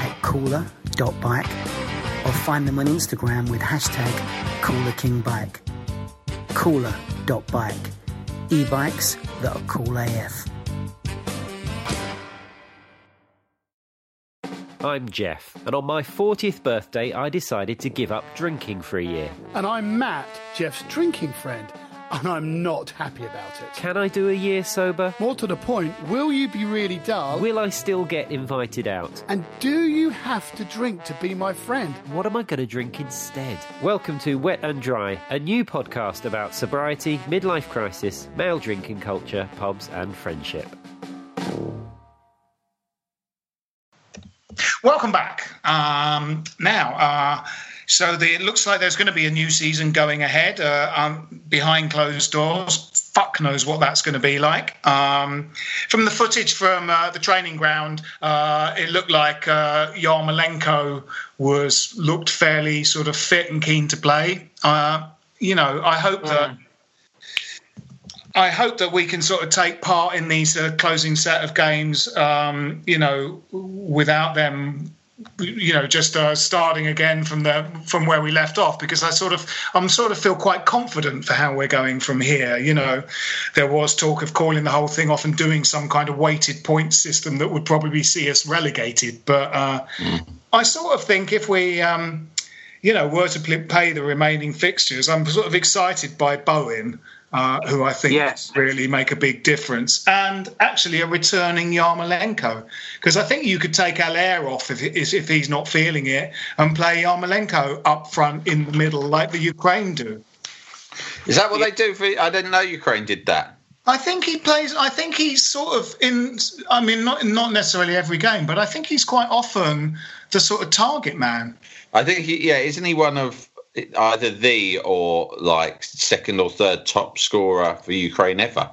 [SPEAKER 5] at cooler.bike or find them on Instagram with hashtag coolerkingbike. Cooler.bike. E bikes that are cool AF.
[SPEAKER 6] I'm Jeff, and on my 40th birthday, I decided to give up drinking for a year.
[SPEAKER 7] And I'm Matt, Jeff's drinking friend and I'm not happy about it.
[SPEAKER 6] Can I do a year sober?
[SPEAKER 7] More to the point, will you be really dull?
[SPEAKER 6] Will I still get invited out?
[SPEAKER 7] And do you have to drink to be my friend?
[SPEAKER 6] What am I going to drink instead? Welcome to Wet and Dry, a new podcast about sobriety, midlife crisis, male drinking culture, pubs, and friendship.
[SPEAKER 1] Welcome back. Um, now, uh, so the, it looks like there's going to be a new season going ahead uh, um, behind closed doors. Fuck knows what that's going to be like. Um, from the footage from uh, the training ground, uh, it looked like uh, Yarmolenko was looked fairly sort of fit and keen to play. Uh, you know, I hope that. I hope that we can sort of take part in these uh, closing set of games, um, you know, without them you know just uh, starting again from the from where we left off because I sort of I'm sort of feel quite confident for how we're going from here. You know, there was talk of calling the whole thing off and doing some kind of weighted point system that would probably see us relegated. But uh, mm. I sort of think if we. Um, you know, were to pay the remaining fixtures, I'm sort of excited by Bowen uh, who I think yes. really make a big difference, and actually a returning Yarmolenko because I think you could take Haller off if, if he's not feeling it and play Yarmolenko up front in the middle like the Ukraine do.
[SPEAKER 3] Is that what they do? For, I didn't know Ukraine did that.
[SPEAKER 1] I think he plays. I think he's sort of in. I mean, not not necessarily every game, but I think he's quite often the sort of target man.
[SPEAKER 3] I think he, yeah, isn't he one of either the or like second or third top scorer for Ukraine ever.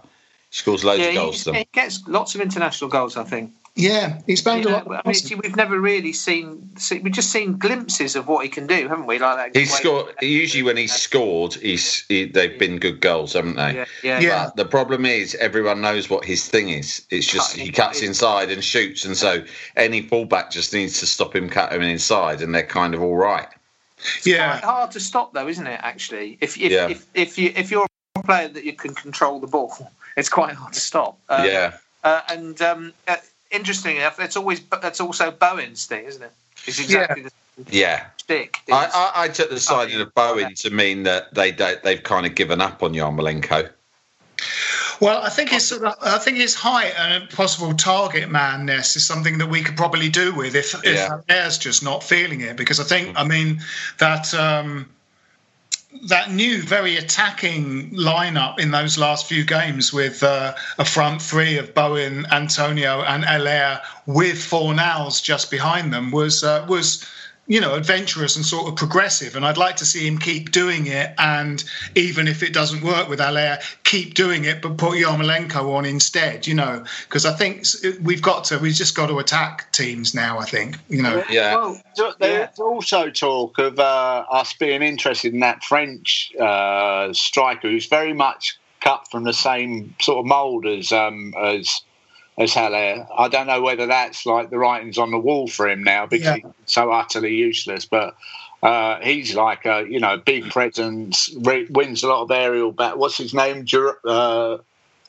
[SPEAKER 3] Scores loads yeah, of goals.
[SPEAKER 4] He, he gets lots of international goals, I think.
[SPEAKER 1] Yeah, he's found a lot.
[SPEAKER 4] I mean, we've never really seen, we've just seen glimpses of what he can do, haven't we? Like
[SPEAKER 3] that. He's scored. Usually, when he's scored, he's he, they've been good goals, haven't they?
[SPEAKER 4] Yeah, yeah. yeah.
[SPEAKER 3] But the problem is, everyone knows what his thing is. It's just he cuts inside and shoots, and so any fullback just needs to stop him cutting inside, and they're kind of all right.
[SPEAKER 4] It's yeah, hard to stop though, isn't it? Actually, if if, yeah. if if you if you're a player that you can control the ball, it's quite hard to stop.
[SPEAKER 3] Uh, yeah,
[SPEAKER 4] uh, and um, uh, interestingly enough, it's always that's also Bowen's thing, isn't it? It's exactly
[SPEAKER 3] yeah. the yeah.
[SPEAKER 4] Stick.
[SPEAKER 3] I, I, I, took the side of Bowen to mean that they they've kind of given up on Yarmolenko.
[SPEAKER 1] Well, I think his I think his height and possible target manness is something that we could probably do with if yeah. if Air's just not feeling it because I think I mean that. Um, that new, very attacking lineup in those last few games with uh, a front three of Bowen, Antonio, and Haller with Fornals just behind them was uh, was you know, adventurous and sort of progressive. And I'd like to see him keep doing it. And even if it doesn't work with Haller, keep doing it, but put Yarmolenko on instead, you know, because I think we've got to, we've just got to attack teams now, I think, you know.
[SPEAKER 2] Yeah. Well, there's yeah. also talk of uh, us being interested in that French uh, striker who's very much cut from the same sort of mould as, um, as, as Haller. I don't know whether that's like the writings on the wall for him now because yeah. he's so utterly useless. But uh, he's like a you know big presence, re- wins a lot of aerial bat. What's his name? Jur- uh,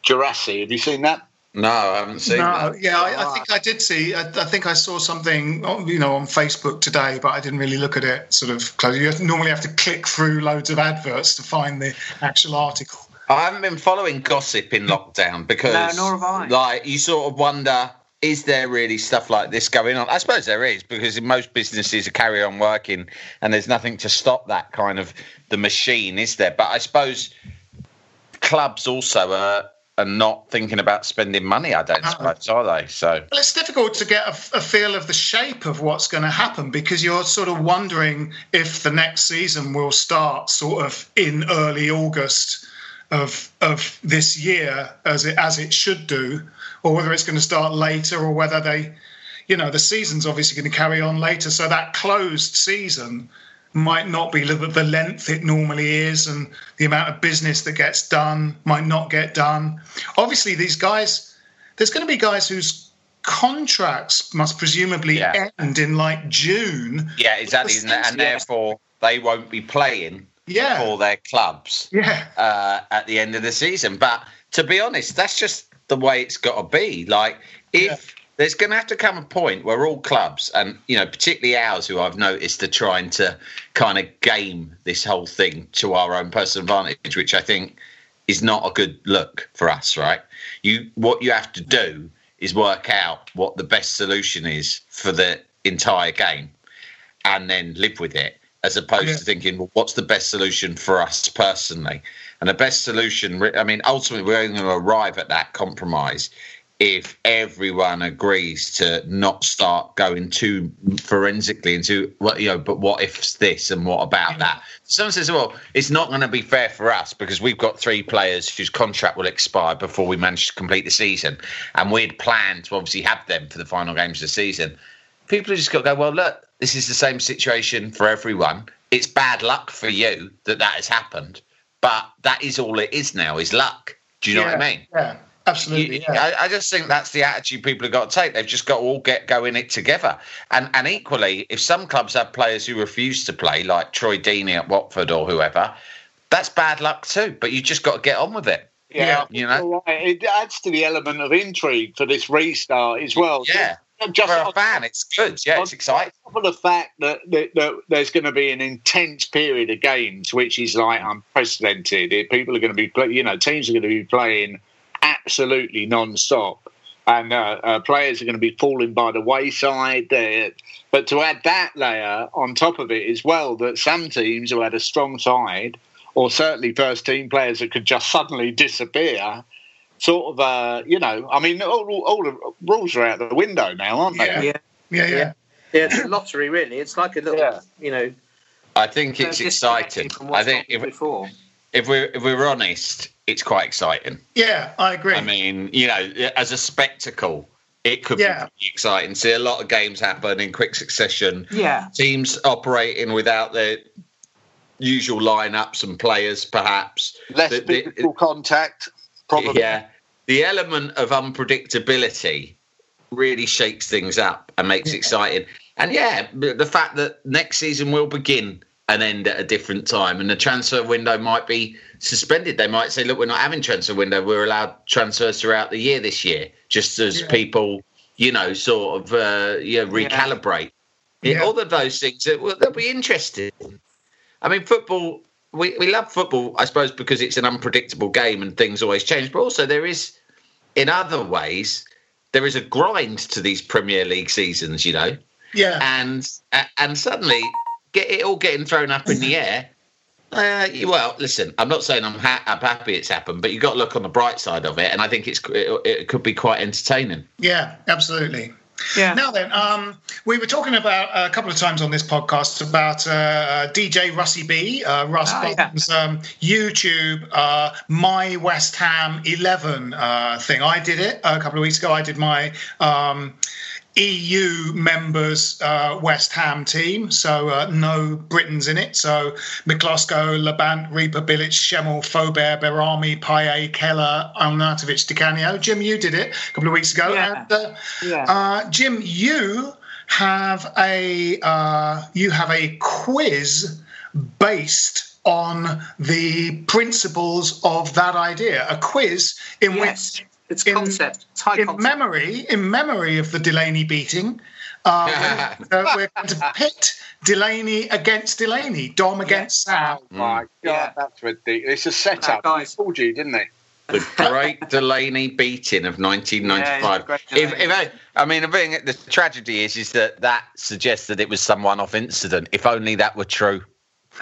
[SPEAKER 2] Jurassic. Have you seen that?
[SPEAKER 3] No, I haven't seen no,
[SPEAKER 1] that. Yeah, I, I, think I did see. I, I, think I saw something, you know, on Facebook today, but I didn't really look at it sort of close. You normally have to click through loads of adverts to find the actual article.
[SPEAKER 3] I haven't been following gossip in lockdown because,
[SPEAKER 4] no, nor have I.
[SPEAKER 3] Like, you sort of wonder, is there really stuff like this going on? I suppose there is because in most businesses are carry on working, and there's nothing to stop that kind of the machine, is there? But I suppose clubs also are are not thinking about spending money. I don't suppose, are they? So
[SPEAKER 1] well, it's difficult to get a, a, feel of the shape of what's going to happen because you're sort of wondering if the next season will start sort of in early August of of this year as it as it should do, or whether it's going to start later, or whether they, you know, the season's obviously going to carry on later. So that closed season might not be the length it normally is, and the amount of business that gets done might not get done. Obviously, these guys, there's going to be guys whose contracts must presumably yeah. end in like June.
[SPEAKER 3] Yeah, exactly, and therefore they won't be playing
[SPEAKER 1] yeah.
[SPEAKER 3] for their clubs
[SPEAKER 1] yeah.
[SPEAKER 3] Uh, at the end of the season. But to be honest, that's just the way it's got to be. Like, if there's going to have to come a point where all clubs, and you know, particularly ours, who I've noticed are trying to kind of game this whole thing to our own personal advantage, which I think is not a good look for us. Right? You, what you have to do is work out what the best solution is for the entire game, and then live with it, as opposed
[SPEAKER 1] Yeah.
[SPEAKER 3] to thinking, well, what's the best solution for us personally? And the best solution, I mean, ultimately, we're only going to arrive at that compromise if everyone agrees to not start going too forensically into what you know, but what if this and what about that? Someone says, well, it's not going to be fair for us because we've got three players whose contract will expire before we manage to complete the season, and we'd planned to obviously have them for the final games of the season. People have just got to go, well, look, this is the same situation for everyone. It's bad luck for you that that has happened, but that is all it is now is luck. Do you know what I mean?
[SPEAKER 1] Yeah, absolutely.
[SPEAKER 3] You-
[SPEAKER 1] yeah.
[SPEAKER 3] I, I just think that's the attitude people have got to take. They've just got to all get go in it together. And and equally, if some clubs have players who refuse to play, like Troy Deeney at Watford or whoever, that's bad luck too. But you just got to get on with it.
[SPEAKER 2] Yeah,
[SPEAKER 3] you know.
[SPEAKER 2] right. It adds to the element of intrigue for this restart as well.
[SPEAKER 3] Yeah.
[SPEAKER 2] Just,
[SPEAKER 3] For a fan, it's good. Yeah, it's exciting.
[SPEAKER 2] on top of the fact that, that, that there's going to be an intense period of games, which is like unprecedented. People are going to be, play, you know, teams are going to be playing absolutely non-stop, and uh, uh, players are going to be falling by the wayside. Uh, but to add that layer on top of it as well, that some teams who had a strong side, or certainly first team players that could just suddenly disappear. Sort of, uh, you know, I mean, all, all the rules are out the window now, aren't they?
[SPEAKER 1] Yeah.
[SPEAKER 4] Yeah.
[SPEAKER 1] yeah, yeah.
[SPEAKER 4] Yeah, it's a lottery, really. It's like a little,
[SPEAKER 2] Yeah.
[SPEAKER 4] you know.
[SPEAKER 3] I think it's exciting. I think if
[SPEAKER 4] before.
[SPEAKER 3] if we're if we're honest, it's quite exciting.
[SPEAKER 1] Yeah, I agree.
[SPEAKER 3] I mean, you know, as a spectacle, it could
[SPEAKER 1] Yeah.
[SPEAKER 3] be pretty exciting. See a lot of games happen in quick succession.
[SPEAKER 4] Yeah.
[SPEAKER 3] Teams operating without their usual lineups and players, perhaps.
[SPEAKER 2] Less
[SPEAKER 3] The- the-
[SPEAKER 2] physical contact, probably.
[SPEAKER 3] Yeah. The element of unpredictability really shakes things up and makes it exciting. And yeah, the fact that next season will begin and end at a different time and the transfer window might be suspended. They might say, look, we're not having transfer window. We're allowed transfers throughout the year this year, just as
[SPEAKER 1] Yeah.
[SPEAKER 3] people, you know, sort of, uh, you know, recalibrate. Yeah,
[SPEAKER 1] Yeah.
[SPEAKER 3] All of those things, that will- they'll be interesting. I mean, football. We, we love football, I suppose, because it's an unpredictable game and things always change. But also, there is, in other ways, there is a grind to these Premier League seasons. You know,
[SPEAKER 1] yeah.
[SPEAKER 3] and and suddenly get it all getting thrown up in the air. Uh, well, listen, I'm not saying I'm, ha- I'm happy it's happened, but you've got to look on the bright side of it, and I think it's it, it could be quite entertaining.
[SPEAKER 1] Yeah, absolutely.
[SPEAKER 4] Yeah.
[SPEAKER 1] Now then, um, we were talking about uh, a couple of times on this podcast about uh, DJ Russie B, uh, Russ
[SPEAKER 4] Oh, yeah.
[SPEAKER 1] Bottom's um, YouTube uh, My West Ham 11 uh, thing. I did it a couple of weeks ago. I did my um, EU members uh, West Ham team, so uh, no Britons in it. So Miklosko, Labant, Rieper, Bilic, Schemmel, Faubert, Behrami, Payet, Keller, Arnautovic, Di Canio. Jim, you did it a couple of weeks ago.
[SPEAKER 4] Yeah.
[SPEAKER 1] And, uh,
[SPEAKER 4] Yeah.
[SPEAKER 1] uh, Jim, you have a uh, you have a quiz based on the principles of that idea. A quiz in
[SPEAKER 4] yes.
[SPEAKER 1] which
[SPEAKER 4] It's
[SPEAKER 1] in-
[SPEAKER 4] concept. It's high
[SPEAKER 1] in
[SPEAKER 4] concept.
[SPEAKER 1] memory in memory of the Delaney beating. Uh, we're, uh, we're going to pit Delaney against Delaney, Dom against Sam.
[SPEAKER 2] Oh my god,
[SPEAKER 4] Yeah.
[SPEAKER 2] that's ridiculous! It's a setup.
[SPEAKER 4] That
[SPEAKER 2] He
[SPEAKER 4] guy's-
[SPEAKER 2] fooled you, didn't they?
[SPEAKER 3] The great Delaney beating of 1995.
[SPEAKER 4] Yeah,
[SPEAKER 3] if, if I, I mean, the the tragedy is, is that that suggests that it was some one-off incident. If only that were true.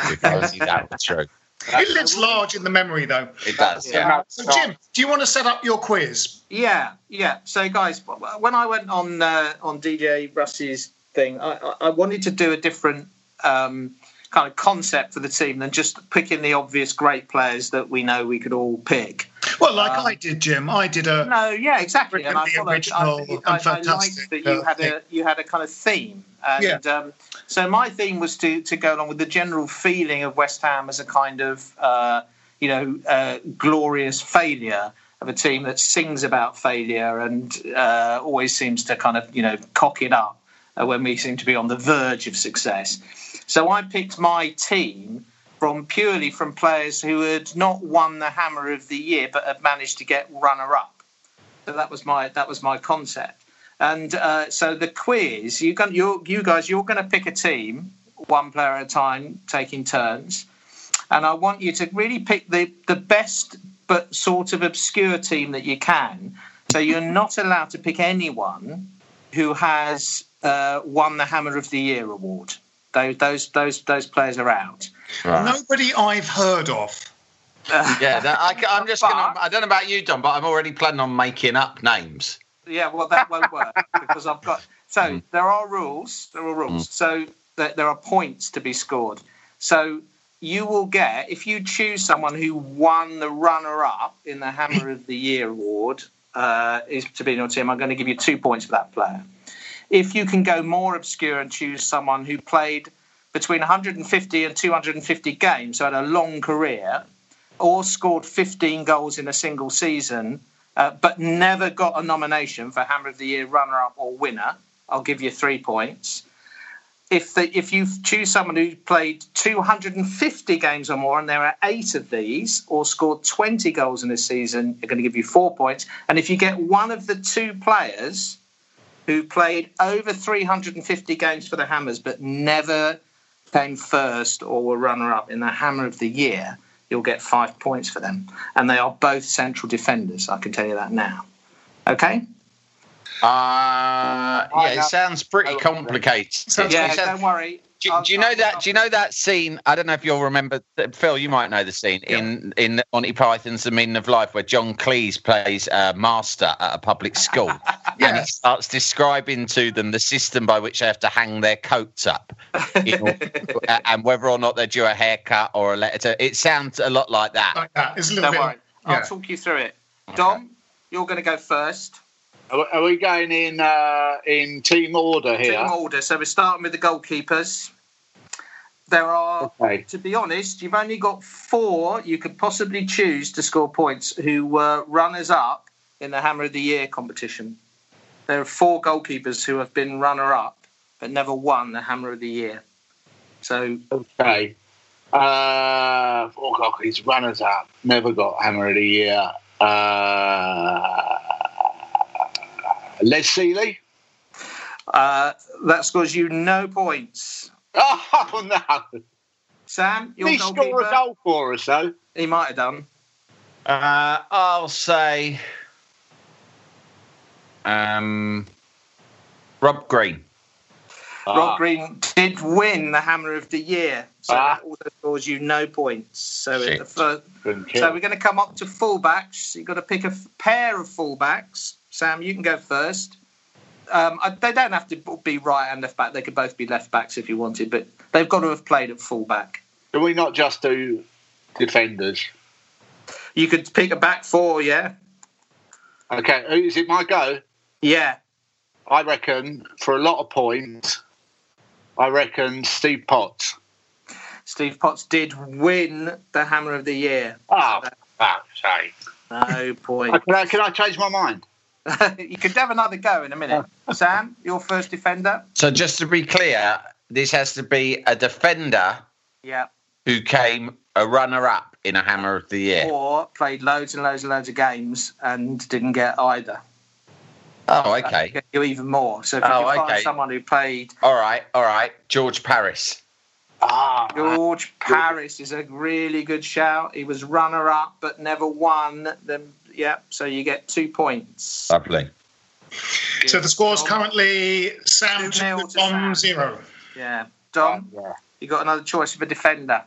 [SPEAKER 3] If only that were true.
[SPEAKER 1] It lives large in the memory, though.
[SPEAKER 3] It does.
[SPEAKER 4] Yeah.
[SPEAKER 3] Yeah.
[SPEAKER 1] So, Jim, do you want to set up your quiz?
[SPEAKER 4] Yeah, yeah. So, guys, when I went on uh, on DJ Russ's thing, I, I- I wanted to do a different um, kind of concept for the team than just picking the obvious great players that we know we could all pick.
[SPEAKER 1] Well, like
[SPEAKER 4] Um,
[SPEAKER 1] I did, Jim. I did a.
[SPEAKER 4] No, yeah, exactly. And I
[SPEAKER 1] Really
[SPEAKER 4] followed, I,
[SPEAKER 1] original
[SPEAKER 4] I,
[SPEAKER 1] and
[SPEAKER 4] I liked that you
[SPEAKER 1] uh,
[SPEAKER 4] had
[SPEAKER 1] thing.
[SPEAKER 4] a you had a kind of theme, and um, so my theme was to to go along with the general feeling of West Ham as a kind of uh, you know uh, glorious failure of a team that sings about failure and uh, always seems to kind of you know cock it up uh, when we seem to be on the verge of success. So I picked my team from purely from players who had not won the Hammer of the Year but had managed to get runner up. So that was my that was my concept. And uh, so the quiz, you can, you you guys, you're going to pick a team, one player at a time, taking turns, and I want you to really pick the the best but sort of obscure team that you can. So you're not allowed to pick anyone who has uh, won the Hammer of the Year award. Those those those those players are out.
[SPEAKER 1] Nobody I've heard of.
[SPEAKER 3] yeah, that, I, am just gonna. I don't know about you, Don, but I'm already planning on making up names.
[SPEAKER 4] Yeah, well, that won't work because I've got. So mm. there are rules. There are rules. Mm. So th- there are points to be scored. So you will get if you choose someone who won the runner-up in the Hammer of the Year award uh, is to be in your team. I'm going to give you two points for that player. If you can go more obscure and choose someone who played between 150 and 250 games, so had a long career, or scored 15 goals in a single season, uh, but never got a nomination for Hammer of the Year runner-up or winner, I'll give you three points if the, if you choose someone who played 250 games or more, and there are eight of these, or scored 20 goals in a season, they're going to give you four points. And if you get one of the two players who played over 350 games for the Hammers but never came first or were runner-up in the Hammer of the Year, you'll get five points for them. And they are both central defenders. I can tell you that now. Okay.
[SPEAKER 3] Uh, yeah, it sounds pretty complicated.
[SPEAKER 4] Yeah, don't worry.
[SPEAKER 3] Do, do, you know that? Do you know that scene? I don't know if you'll remember. Phil, you might know the scene yeah. in in Monty Python's The Meaning of Life, where John Cleese plays a master at a public school, yes. and he starts describing to them the system by which they have to hang their coats up, and whether or not they do a haircut or a letter. To, it sounds a lot like that.
[SPEAKER 1] Like that. It's a little
[SPEAKER 4] don't
[SPEAKER 1] bit.
[SPEAKER 4] Worry. Yeah. I'll talk you through it. Dom, okay. you're going to go first.
[SPEAKER 2] Are we going in uh, in team order here?
[SPEAKER 4] Team order. So we're starting with the goalkeepers. There are, okay. to be honest, you've only got four you could possibly choose to score points who were runners up in the Hammer of the Year competition. There are four goalkeepers who have been runner up but never won the Hammer of the Year. So
[SPEAKER 2] okay, uh, four goalkeepers runners up, never got Hammer of the Year. Uh, Les Sealey?
[SPEAKER 4] Uh, that scores you no points.
[SPEAKER 2] Oh, no.
[SPEAKER 4] Sam, your
[SPEAKER 2] he
[SPEAKER 4] goalkeeper?
[SPEAKER 2] scored a goal for us, though.
[SPEAKER 4] He might have done.
[SPEAKER 3] Uh, I'll say um, Rob Green.
[SPEAKER 4] Ah. Rob Green did win the Hammer of the Year, so ah. that also scores you no points. So, the first, so we're going to come up to fullbacks. You've got to pick a pair of fullbacks. Sam, you can go first. Um, they don't have to be right and left back. They could both be left backs if you wanted, but they've got to have played at full back.
[SPEAKER 2] Can we not just do defenders?
[SPEAKER 4] You could pick a back four, yeah.
[SPEAKER 2] Okay, is it my go?
[SPEAKER 4] Yeah.
[SPEAKER 2] I reckon for a lot of points, I reckon Steve Potts.
[SPEAKER 4] Steve Potts did win the Hammer of the Year.
[SPEAKER 2] Oh, fuck's sake.
[SPEAKER 4] No point.
[SPEAKER 2] Can I, can I change my mind?
[SPEAKER 4] you could have another go in a minute. Sam, your first defender.
[SPEAKER 3] So just to be clear, this has to be a defender.
[SPEAKER 4] Yeah.
[SPEAKER 3] Who came a runner-up in a Hammer of the Year,
[SPEAKER 4] or played loads and loads and loads of games and didn't get either.
[SPEAKER 3] Oh, okay.
[SPEAKER 4] You even more. So if you oh, can find someone who played.
[SPEAKER 3] All right, all right. George Paris.
[SPEAKER 4] Ah, George Paris is a really good shout. He was runner-up but never won the yeah. So you get two points.
[SPEAKER 3] Lovely.
[SPEAKER 1] So the score's currently Sam two, Dom zero.
[SPEAKER 4] Yeah, Dom, yeah. you got another choice of a defender.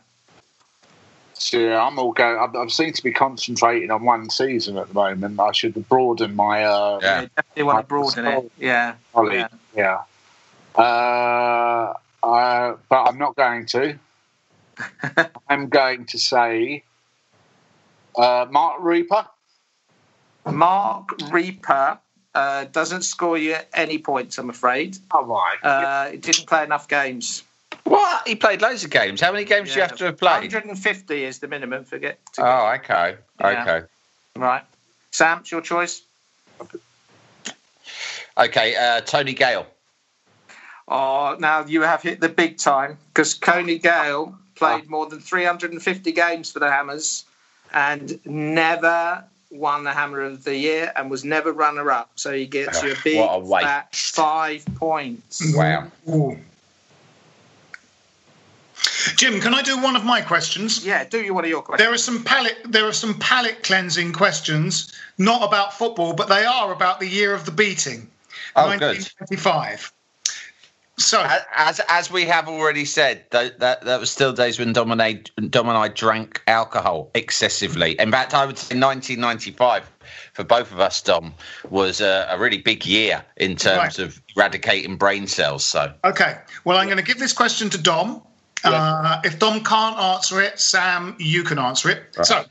[SPEAKER 2] Yeah, I'm all going. I, I seem to be concentrating on one season at the moment. I should broaden my. Uh,
[SPEAKER 4] yeah, definitely want to broaden it. Yeah,
[SPEAKER 2] yeah. yeah. Uh, uh, but I'm not going to. I'm going to say uh, Marc Rieper.
[SPEAKER 4] Marc Rieper uh, doesn't score you any points, I'm afraid.
[SPEAKER 2] Oh, right.
[SPEAKER 4] Uh, he didn't play enough games.
[SPEAKER 3] What? He played loads of games. How many games yeah. do you have to have played?
[SPEAKER 4] 150 is the minimum for get.
[SPEAKER 3] To oh, get. okay. Yeah. Okay.
[SPEAKER 4] Right. Sam, it's your choice.
[SPEAKER 3] Okay, uh, Tony Gale.
[SPEAKER 4] Oh, now you have hit the big time because Tony Gale played more than 350 games for the Hammers and never won the Hammer of the Year and was never runner up. So he gets you a big
[SPEAKER 3] What a
[SPEAKER 4] fat five points. Mm-hmm.
[SPEAKER 3] Wow.
[SPEAKER 1] Ooh. Jim, can I do one of my questions?
[SPEAKER 4] Yeah, do you one of your questions?
[SPEAKER 1] There are some palate there are some palate cleansing questions, not about football, but they are about the year of the beating.
[SPEAKER 3] Oh, good.
[SPEAKER 1] 1925. So
[SPEAKER 3] As as we have already said, that that, that was still days when Dom and, I, Dom and I drank alcohol excessively. In fact, I would say 1995 for both of us, Dom, was a, a really big year in terms
[SPEAKER 1] Right.
[SPEAKER 3] of eradicating brain cells. So
[SPEAKER 1] Okay. Well, I'm going to give this question to Dom. Uh, if Dom can't answer it, Sam, you can answer it. So,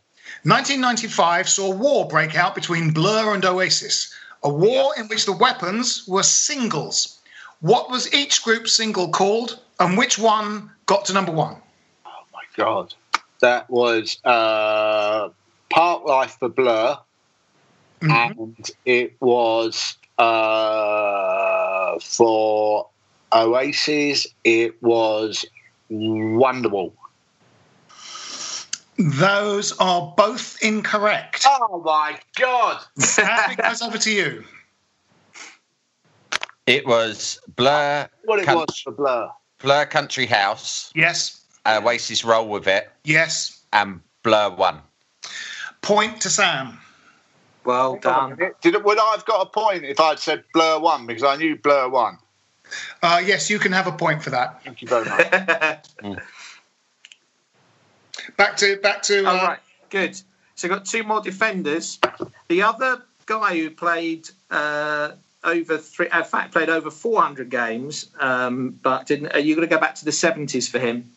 [SPEAKER 1] 1995 saw war break out between Blur and Oasis, a war in which the weapons were singles. What was each group single called, and which one got to number one?
[SPEAKER 2] Oh my God. That was uh, Park Life for Blur, and it was uh, for Oasis, it was Wonderwall.
[SPEAKER 1] Those are both incorrect.
[SPEAKER 2] Oh my God!
[SPEAKER 1] It goes over to you.
[SPEAKER 3] it was Blur,
[SPEAKER 2] What it
[SPEAKER 3] Cunt-
[SPEAKER 2] was for Blur.
[SPEAKER 3] Blur Country House,
[SPEAKER 1] Yes.
[SPEAKER 3] Oasis Roll with It,
[SPEAKER 1] Yes.
[SPEAKER 3] and Blur One.
[SPEAKER 1] Point to Sam.
[SPEAKER 4] Well done.
[SPEAKER 2] Did it, would I have got a point if I'd said Blur One because I knew Blur One?
[SPEAKER 1] Uh, yes, you can have a point for that.
[SPEAKER 2] Thank you very much.
[SPEAKER 1] Back to back to. Uh,
[SPEAKER 4] All right, good. So we've got two more defenders. The other guy who played uh, over three, in fact, played over 400 games, um, but didn't. Are you going to go back to the 70s for him?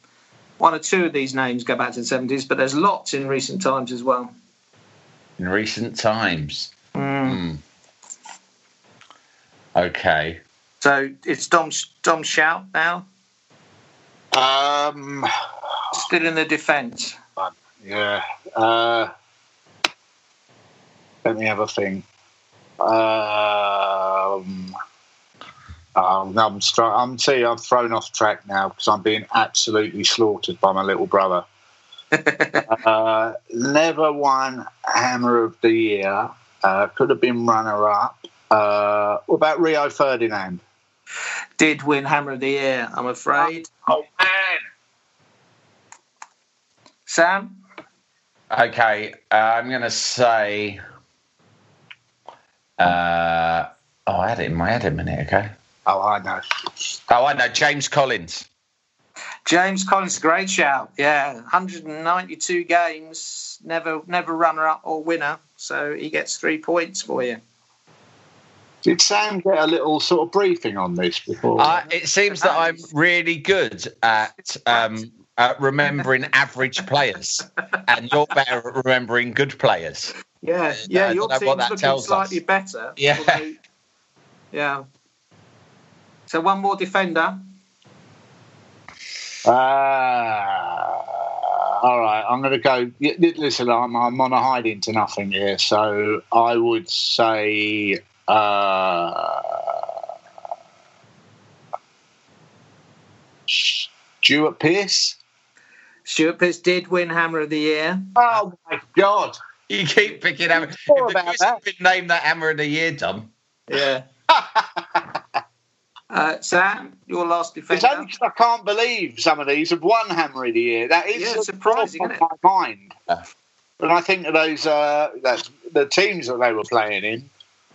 [SPEAKER 4] One or two of these names go back to the 70s, but there's lots in recent times as well.
[SPEAKER 3] In recent times.
[SPEAKER 4] Mm.
[SPEAKER 3] Hmm. Okay.
[SPEAKER 4] So it's Dom's Dom's shout now.
[SPEAKER 2] Um,
[SPEAKER 4] Still in the defence.
[SPEAKER 2] yeah. Uh, let me have a think. Um, um, I'm, str- I'm see, I'm thrown off track now because I'm being absolutely slaughtered by my little brother. uh, never won Hammer of the Year. Uh, could have been runner up. Uh, what about Rio Ferdinand?
[SPEAKER 4] Did win Hammer of the Year, I'm afraid.
[SPEAKER 2] Oh man!
[SPEAKER 4] Sam?
[SPEAKER 3] Okay, uh, I'm going to say. Uh, oh, I had it in my head a minute. Okay.
[SPEAKER 2] Oh, I know.
[SPEAKER 3] Oh, I know James Collins.
[SPEAKER 4] James Collins, great shout. Yeah, 192 games, never never runner up or winner. So he gets three points for you.
[SPEAKER 2] Did Sam get a little sort of briefing on this before?
[SPEAKER 3] Uh, it seems that I'm really good at um, at remembering average players, and you're better at remembering good players.
[SPEAKER 4] Yeah, yeah,
[SPEAKER 3] I
[SPEAKER 4] your team's looking
[SPEAKER 3] tells us.
[SPEAKER 4] slightly better.
[SPEAKER 3] Yeah.
[SPEAKER 4] although- yeah. So one more defender.
[SPEAKER 2] Uh, all right, I'm going to go. y- y- Listen, I'm, I'm on a hiding to nothing here, so I would say. Uh, Stuart Pearce.
[SPEAKER 4] Stuart Pearce did win Hammer of the Year.
[SPEAKER 2] Oh my God!
[SPEAKER 3] You keep picking hammer. If
[SPEAKER 2] Sure
[SPEAKER 3] the
[SPEAKER 2] about that.
[SPEAKER 3] had been named that hammer of the year, Tom.
[SPEAKER 4] Yeah. uh, Sam, your last
[SPEAKER 2] It's
[SPEAKER 4] defender.
[SPEAKER 2] only 'cause I can't believe some of these have won Hammer of the Year. That is
[SPEAKER 4] Yeah, surprising,
[SPEAKER 2] on
[SPEAKER 4] isn't
[SPEAKER 2] my mind. When I think of those, uh, that's the teams that they were playing in.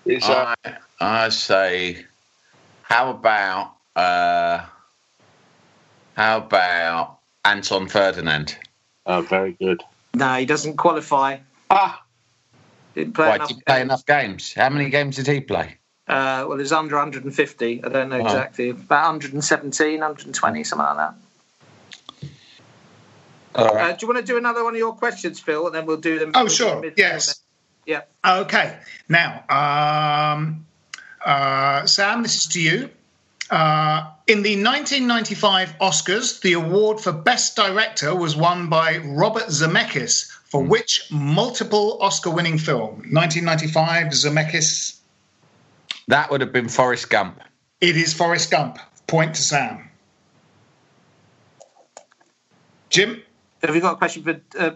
[SPEAKER 2] Is uh,
[SPEAKER 3] I, I say, how about uh, how about Anton Ferdinand?
[SPEAKER 2] oh, very good.
[SPEAKER 4] No, he doesn't qualify.
[SPEAKER 2] Ah,
[SPEAKER 4] Didn't play
[SPEAKER 3] Why
[SPEAKER 4] enough.
[SPEAKER 3] did he play
[SPEAKER 4] games.
[SPEAKER 3] enough games? How many games did he play?
[SPEAKER 4] Uh, well, it's under 150. I don't know
[SPEAKER 3] Oh.
[SPEAKER 4] exactly. About 117, 120, something like that.
[SPEAKER 3] All
[SPEAKER 4] Uh, do you want to do another one of your questions, Phil? And then we'll do them.
[SPEAKER 1] Oh,
[SPEAKER 4] we'll
[SPEAKER 1] sure.
[SPEAKER 4] them
[SPEAKER 1] Yes.
[SPEAKER 4] then. Yeah.
[SPEAKER 1] Okay. Now, um, uh, Sam, this is to you. Uh, in the 1995 Oscars, the award for Best Director was won by Robert Zemeckis for which multiple Oscar-winning film? 1995 Zemeckis.
[SPEAKER 3] That would have been Forrest Gump.
[SPEAKER 1] It is Forrest Gump. Point to Sam. Jim.
[SPEAKER 4] Have you got a question for? Uh,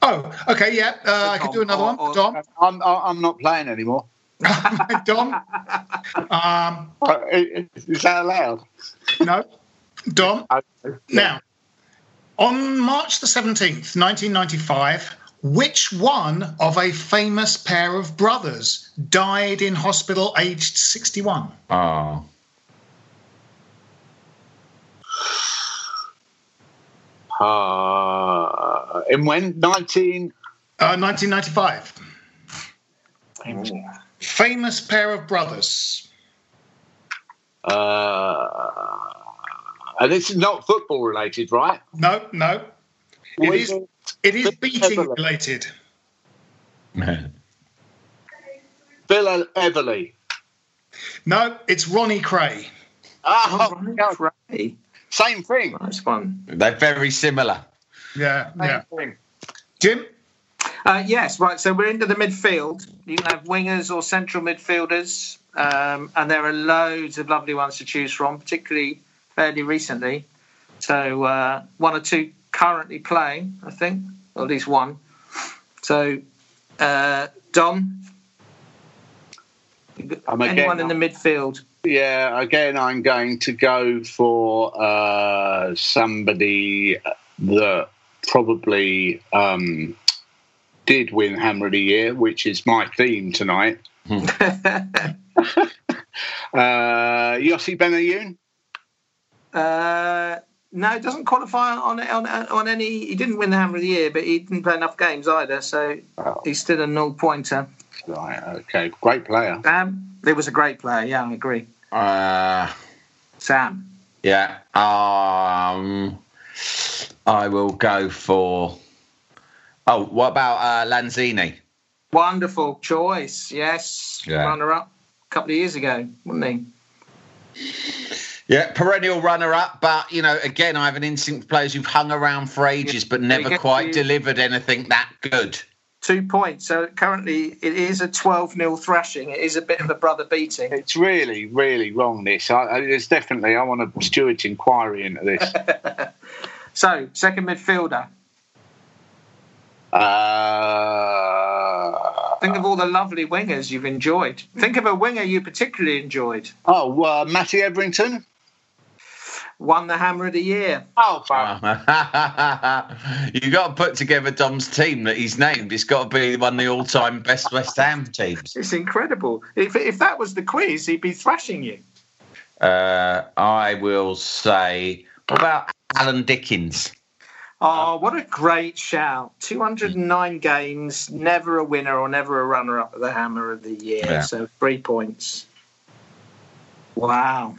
[SPEAKER 1] Oh, okay, yeah. Uh, I could do another one. Dom.
[SPEAKER 2] I'm I'm not playing anymore.
[SPEAKER 1] Dom. Um,
[SPEAKER 2] Uh, Is that allowed?
[SPEAKER 1] no. Dom. Now, on March the 17th, 1995, which one of a famous pair of brothers died in hospital aged 61?
[SPEAKER 3] Oh.
[SPEAKER 2] Uh, and when 19
[SPEAKER 1] Uh, 1995. Famous pair of brothers.
[SPEAKER 2] uh, and this is not football related, right?
[SPEAKER 1] No, no. It
[SPEAKER 2] Was
[SPEAKER 1] is, it is beating related.
[SPEAKER 2] Bill Everly.
[SPEAKER 1] No, it's Ronnie Kray.
[SPEAKER 2] Oh,
[SPEAKER 4] Kray.
[SPEAKER 2] same thing.
[SPEAKER 4] Nice one.
[SPEAKER 3] They're very similar.
[SPEAKER 1] Yeah,
[SPEAKER 2] Same
[SPEAKER 1] yeah.
[SPEAKER 2] thing.
[SPEAKER 1] Jim?
[SPEAKER 4] Uh, yes, right. So we're into the midfield. You can have wingers or central midfielders, um, and there are loads of lovely ones to choose from, particularly fairly recently. So uh, one or two currently playing, I think, or at least one. So uh, Dom,
[SPEAKER 2] I'm again-
[SPEAKER 4] anyone in the midfield?
[SPEAKER 2] Yeah, again, I'm going to go for uh, somebody that probably um, did win Hammer of the Year, which is my theme tonight. uh, Yossi Benayoun.
[SPEAKER 4] Uh, no, it doesn't qualify on, on on any. He didn't win the Hammer of the Year, but he didn't play enough games either, so
[SPEAKER 2] Oh.
[SPEAKER 4] he's still a null pointer.
[SPEAKER 2] Right, okay, great player.
[SPEAKER 4] Sam, it was a great player. Yeah, I agree.
[SPEAKER 3] Uh,
[SPEAKER 4] Sam,
[SPEAKER 3] yeah. Um, I will go for. Oh, what about uh, Lanzini?
[SPEAKER 4] wonderful choice. Yes,
[SPEAKER 3] Yeah.
[SPEAKER 4] runner up a couple of years ago, wasn't he?
[SPEAKER 3] Yeah, perennial runner-up, but you know, again, I have an instinct for players who've hung around for ages but never quite delivered anything that good.
[SPEAKER 4] Two points. So currently, it is a 12 0 thrashing. It is a bit of a brother beating.
[SPEAKER 2] It's really, really wrong. This, I, I, it's definitely. I want a Stewart's inquiry into this.
[SPEAKER 4] So, second midfielder.
[SPEAKER 2] Uh,
[SPEAKER 4] Think of all the lovely wingers you've enjoyed. Think of a winger you particularly enjoyed.
[SPEAKER 2] oh, uh, Matty Etherington.
[SPEAKER 4] Won the Hammer of the Year.
[SPEAKER 2] Oh, fuck.
[SPEAKER 3] you got to put together Dom's team that he's named. It's got to be one of the all-time best West Ham teams.
[SPEAKER 4] It's incredible. If, if that was the quiz, he'd be thrashing you.
[SPEAKER 3] Uh, I will say, what about Alan Dickens?
[SPEAKER 4] Oh, what a great shout. 209 games, never a winner or never a runner up at the Hammer of the Year.
[SPEAKER 3] Yeah.
[SPEAKER 4] So three points. Wow.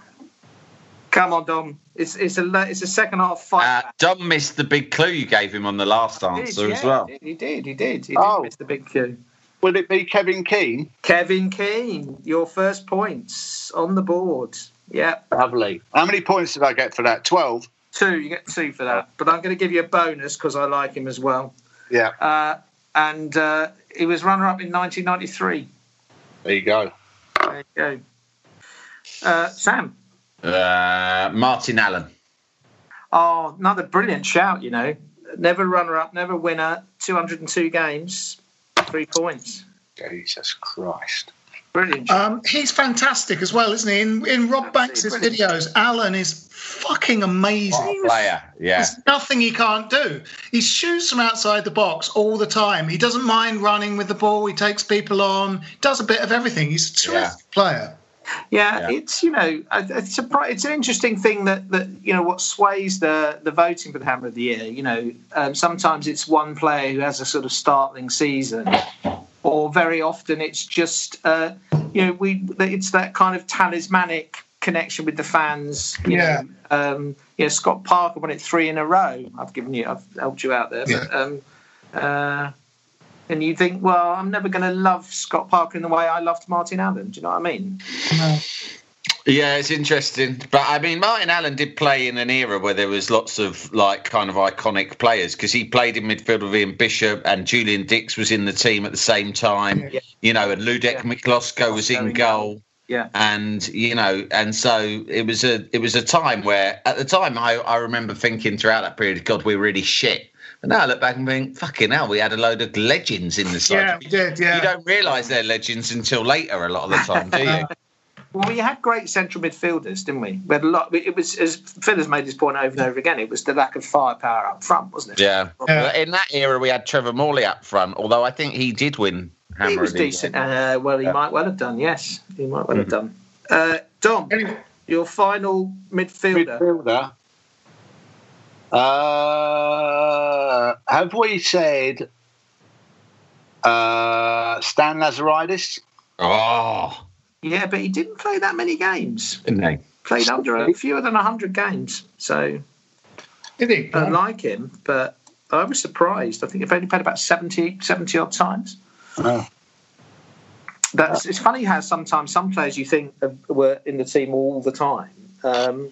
[SPEAKER 4] Come on, Dom. It's it's a it's a second half fight.
[SPEAKER 3] Uh, Dom missed the big clue you gave him on the last
[SPEAKER 4] He did,
[SPEAKER 3] answer as well.
[SPEAKER 4] He did, he did. He did
[SPEAKER 2] Oh.
[SPEAKER 4] miss the big clue.
[SPEAKER 2] Will it be Kevin Keen?
[SPEAKER 4] Kevin Keen, your first points on the board. Yeah,
[SPEAKER 2] Lovely. How many points did I get for that? 12?
[SPEAKER 4] two. You get two for that. But I'm going to give you a bonus because I like him as well.
[SPEAKER 2] Yeah,
[SPEAKER 4] Uh, and uh, he was runner up in 1993.
[SPEAKER 2] there you go.
[SPEAKER 4] There you go. Uh, Sam.
[SPEAKER 3] Uh, Martin Allen.
[SPEAKER 4] Oh, another brilliant shout, you know. Never runner up, never winner, 202 games, three points.
[SPEAKER 2] Jesus Christ.
[SPEAKER 4] Brilliant.
[SPEAKER 1] Um, he's fantastic as well, isn't he? In, in Rob Banks'
[SPEAKER 4] brilliant.
[SPEAKER 1] videos, Allen is fucking amazing.
[SPEAKER 3] What a player. Yeah.
[SPEAKER 1] There's nothing he can't do. He shoots from outside the box all the time. He doesn't mind running with the ball. He takes people on. Does a bit of everything. He's a terrific player.
[SPEAKER 4] Yeah,
[SPEAKER 3] Yeah.
[SPEAKER 4] it's you know it's a it's an interesting thing that that you know what sways the the voting for the Hammer of the Year. You know, um, sometimes it's one player who has a sort of startling season, or very often it's just uh, you know we it's that kind of talismanic connection with the fans. You
[SPEAKER 1] Yeah.
[SPEAKER 4] Know, um, you know, Scott Parker won it three in a row. I've given you, I've helped you out there. But, um, uh, and you think, well, I'm never going to love Scott Parker in the way I loved Martin Allen. Do you know what I mean?
[SPEAKER 3] Yeah, it's interesting. But I mean, Martin Allen did play in an era where there was lots of like kind of iconic players because he played in midfield with Ian Bishop and Julian Dicks was in the team at the same time.
[SPEAKER 4] Yeah.
[SPEAKER 3] You know, and Ludek
[SPEAKER 4] Yeah.
[SPEAKER 3] Was in
[SPEAKER 4] in
[SPEAKER 3] goal.
[SPEAKER 4] Yeah.
[SPEAKER 3] And you know, and so it was a it was a time where at the time I, I remember thinking throughout that period, God, we're really shit. And now I look back and think, fucking hell, we had a load of legends in the side.
[SPEAKER 1] Yeah, we did. Yeah.
[SPEAKER 3] You don't realise they're legends until later a lot of the time, do you?
[SPEAKER 4] Well, we had great central midfielders, didn't we? We had a lot. It was as Phil has made his point over and over again. It was the lack of firepower up front, wasn't it?
[SPEAKER 3] Yeah.
[SPEAKER 1] Yeah.
[SPEAKER 3] In that era, we had Trevor Morley up front, although I think he did win Hammer
[SPEAKER 4] he was
[SPEAKER 3] of the Year.
[SPEAKER 4] decent. Uh, well, he might well have done. Yes, he might well have
[SPEAKER 3] Mm-hmm.
[SPEAKER 4] done. Uh, Dom,
[SPEAKER 1] Anyway,
[SPEAKER 4] your final midfielder.
[SPEAKER 2] Midfielder. Uh, have we said uh, Stan Lazaridis?
[SPEAKER 3] Oh,
[SPEAKER 4] Yeah, but he didn't play that many games.
[SPEAKER 3] didn't he?
[SPEAKER 4] Played under a fewer than hundred games. So
[SPEAKER 1] did he?
[SPEAKER 4] I like him, but I was surprised. I think he's only played about 70, 70 odd times.
[SPEAKER 2] Oh.
[SPEAKER 4] That's it's funny how sometimes some players you think were in the team all the time. Um,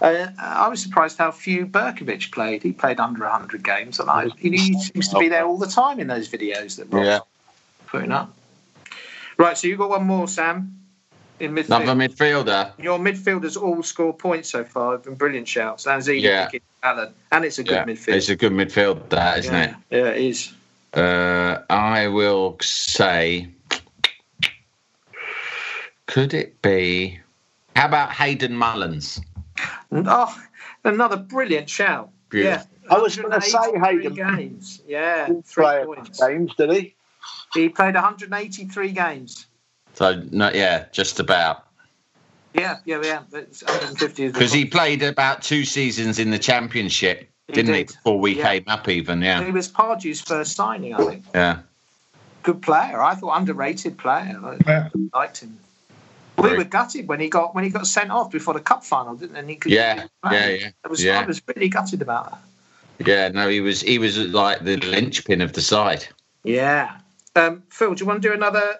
[SPEAKER 4] uh, I was surprised how few Berkovic played. He played under 100 games, and I, he seems to be there all the time in those videos that Rob's
[SPEAKER 3] Yeah.
[SPEAKER 4] putting up. Right, so you've got one more, Sam, in midfield.
[SPEAKER 3] Another midfielder.
[SPEAKER 4] Your midfielders all score points so far. Have been brilliant shouts. Lanzini,
[SPEAKER 3] Yeah.
[SPEAKER 4] Allen, and it's a good
[SPEAKER 3] Yeah,
[SPEAKER 4] midfield.
[SPEAKER 3] it's a good midfield, that isn't
[SPEAKER 4] yeah. Yeah, it is.
[SPEAKER 3] it? Uh, I will say, could it be? How about Hayden Mullins?
[SPEAKER 4] Oh, another brilliant shout.
[SPEAKER 3] Beautiful.
[SPEAKER 4] Yeah.
[SPEAKER 2] I was gonna say
[SPEAKER 4] 183
[SPEAKER 2] Hayden.
[SPEAKER 4] games. Yeah,
[SPEAKER 2] Didn't
[SPEAKER 4] three
[SPEAKER 2] play
[SPEAKER 4] points.
[SPEAKER 2] games, did he?
[SPEAKER 4] He played 183 games.
[SPEAKER 3] So, no, yeah, just about.
[SPEAKER 4] Yeah, yeah, yeah. It's 150 is
[SPEAKER 3] Because he played about two seasons in the championship,
[SPEAKER 4] He
[SPEAKER 3] didn't he? Before we
[SPEAKER 4] Yeah.
[SPEAKER 3] came up, even, yeah.
[SPEAKER 4] He was Pardew's first signing, I think.
[SPEAKER 3] Yeah.
[SPEAKER 4] Good player. I thought underrated player. I
[SPEAKER 1] Yeah.
[SPEAKER 4] liked him. We were gutted when he got when he got sent off before the cup final, didn't he? And he could
[SPEAKER 3] Yeah, yeah, yeah,
[SPEAKER 4] I was,
[SPEAKER 3] yeah.
[SPEAKER 4] I was really gutted about that.
[SPEAKER 3] Yeah, no, he was he was like the linchpin of the side.
[SPEAKER 4] Yeah. Um, Phil, do you want to do another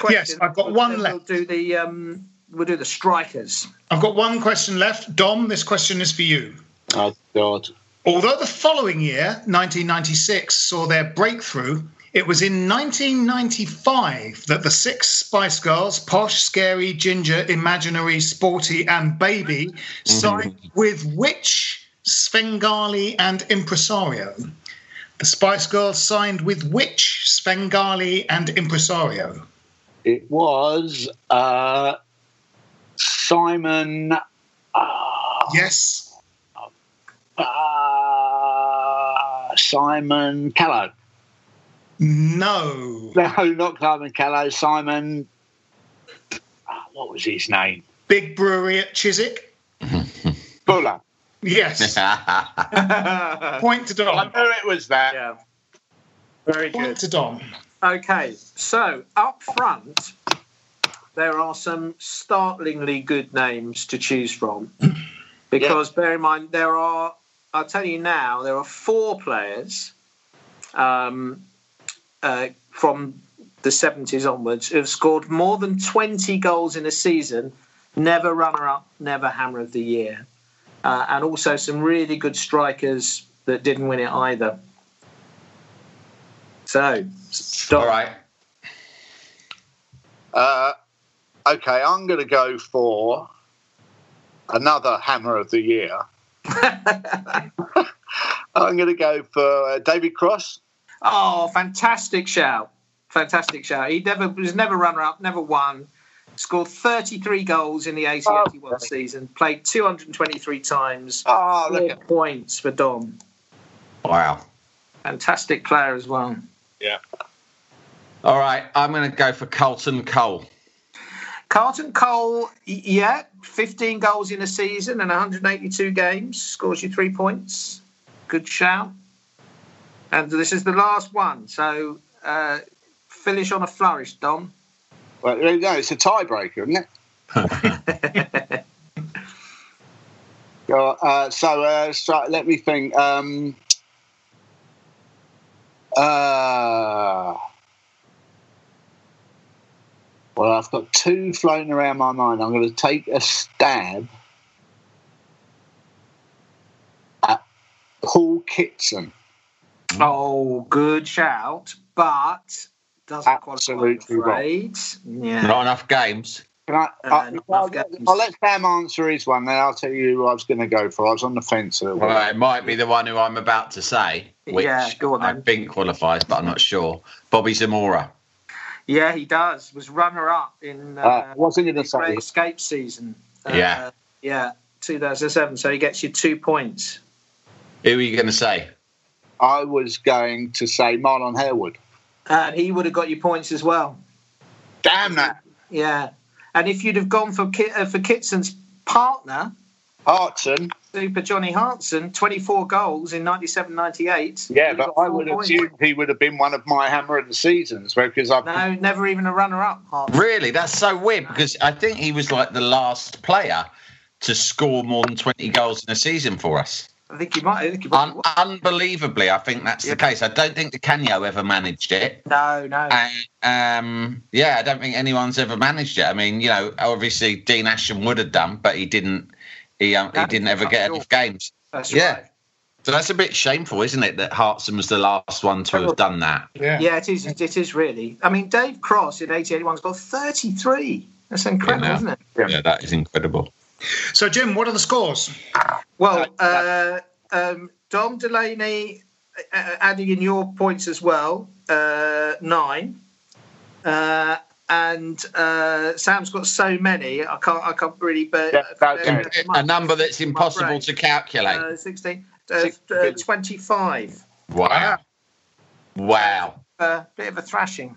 [SPEAKER 4] question?
[SPEAKER 1] Yes, I've got one
[SPEAKER 4] Then
[SPEAKER 1] left.
[SPEAKER 4] We'll do the um, we'll do the strikers.
[SPEAKER 1] I've got one question left. Dom, this question is for you.
[SPEAKER 2] Oh God!
[SPEAKER 1] Although the following year, 1996, saw their breakthrough, it was in 1995 that the six Spice Girls, Posh, Scary, Ginger, Imaginary, Sporty, and Baby, signed with which Svengali and Impresario? The Spice Girls signed with which Svengali and Impresario?
[SPEAKER 2] It was uh, Simon. Uh,
[SPEAKER 1] Yes.
[SPEAKER 2] uh, Simon Callow.
[SPEAKER 1] No.
[SPEAKER 2] No, not Simon Callow. Simon. What was his name?
[SPEAKER 1] Big brewery at Chiswick?
[SPEAKER 2] Fuller.
[SPEAKER 1] Yes. Point to Dom.
[SPEAKER 2] I
[SPEAKER 1] Dom.
[SPEAKER 2] knew it was that.
[SPEAKER 4] Yeah. Very
[SPEAKER 1] Point
[SPEAKER 4] good.
[SPEAKER 1] to Dom.
[SPEAKER 4] Okay, so up front, there are some startlingly good names to choose from. Because bear in mind, there are, I'll tell you now, there are four players um, uh, from the 70s onwards who have scored more than 20 goals in a season, never runner up, never hammer of the year. Uh, and also some really good strikers that didn't win it either. So, stop.
[SPEAKER 3] All right.
[SPEAKER 2] Uh, okay, I'm going to go for another Hammer of the Year. I'm going to go for uh, David Cross.
[SPEAKER 4] Oh, fantastic shout! Fantastic shout. He never was never runner up, never won. Scored 33 goals in the 80-81
[SPEAKER 2] Oh,
[SPEAKER 4] season. Played 223 times.
[SPEAKER 2] Oh, look at
[SPEAKER 4] points for Dom.
[SPEAKER 3] Wow.
[SPEAKER 4] Fantastic player as well. Yeah.
[SPEAKER 3] All right, I'm going to go for Carlton Cole.
[SPEAKER 4] Carlton Cole, yeah, 15 goals in a season and 182 games. Scores you three points. Good shout. And this is the last one. So uh, finish on a flourish, Don.
[SPEAKER 2] Well, there you go. It's a tiebreaker, isn't it? Uh, so, uh, so let me think. Um, uh, well, I've got two floating around my mind. I'm going to take a stab at Paul Kitson.
[SPEAKER 4] Oh, good shout, but doesn't
[SPEAKER 2] Absolutely
[SPEAKER 4] qualify. I'm afraid. Yeah.
[SPEAKER 3] Not enough games.
[SPEAKER 2] Can I,
[SPEAKER 4] Uh,
[SPEAKER 2] I,
[SPEAKER 4] not
[SPEAKER 2] I'll,
[SPEAKER 4] enough games.
[SPEAKER 2] I'll let Sam answer his one, then I'll tell you who I was going to go for. I was on the fence. a little.
[SPEAKER 3] Well, it might be the one who I'm about to say, which
[SPEAKER 4] Yeah, go on
[SPEAKER 3] I
[SPEAKER 4] then.
[SPEAKER 3] think qualifies, but I'm not sure. Bobby Zamora.
[SPEAKER 4] Yeah, he does. Was runner up in uh,
[SPEAKER 2] Uh, wasn't going to
[SPEAKER 4] the Great. Escape season. Uh,
[SPEAKER 3] Yeah.
[SPEAKER 4] yeah, 2007. So he gets you two points.
[SPEAKER 3] Who are you going to say?
[SPEAKER 2] I was going to say Marlon Harewood.
[SPEAKER 4] And he would have got you points as well.
[SPEAKER 2] Damn that.
[SPEAKER 4] Yeah. And if you'd have gone for Ki- uh, for Kitson's partner,
[SPEAKER 2] Hartson.
[SPEAKER 4] Super Johnny Hartson, 24 goals in 97 98.
[SPEAKER 2] Yeah, but I would assume he would have been one of my hammer of the seasons because I've
[SPEAKER 4] No, never even a runner up. Hartson.
[SPEAKER 3] Really? That's so weird because I think he was like the last player to score more than 20 goals in a season for us.
[SPEAKER 4] I think he might. I think he
[SPEAKER 3] Un-
[SPEAKER 4] might.
[SPEAKER 3] unbelievably, I think that's the case. I don't think Di Canio ever managed it.
[SPEAKER 4] No, no.
[SPEAKER 3] And, um, yeah, I don't think anyone's ever managed it. I mean, you know, obviously Dean Ashton would have done, but he didn't. He um, he didn't ever get
[SPEAKER 4] sure.
[SPEAKER 3] enough games.
[SPEAKER 4] That's
[SPEAKER 3] yeah.
[SPEAKER 4] right.
[SPEAKER 3] So that's a bit shameful, isn't it? That Hartson was the last one to have done that.
[SPEAKER 1] Yeah.
[SPEAKER 4] Yeah, it is. It is really. I mean, Dave Cross in 1881's got 33. That's incredible,
[SPEAKER 3] Yeah.
[SPEAKER 4] isn't it?
[SPEAKER 3] Yeah, that is incredible.
[SPEAKER 1] So, Jim, what are the scores?
[SPEAKER 4] Well, uh, um, Dom Delaney uh, adding in your points as well, uh, nine. Uh, and uh, Sam's got so many, I can't, I can't really. But
[SPEAKER 2] Yeah, that's
[SPEAKER 4] uh.
[SPEAKER 3] A number that's impossible to calculate.
[SPEAKER 4] uh, 16, uh, uh, 25.
[SPEAKER 3] wow. Wow.
[SPEAKER 4] Uh, bit of a thrashing.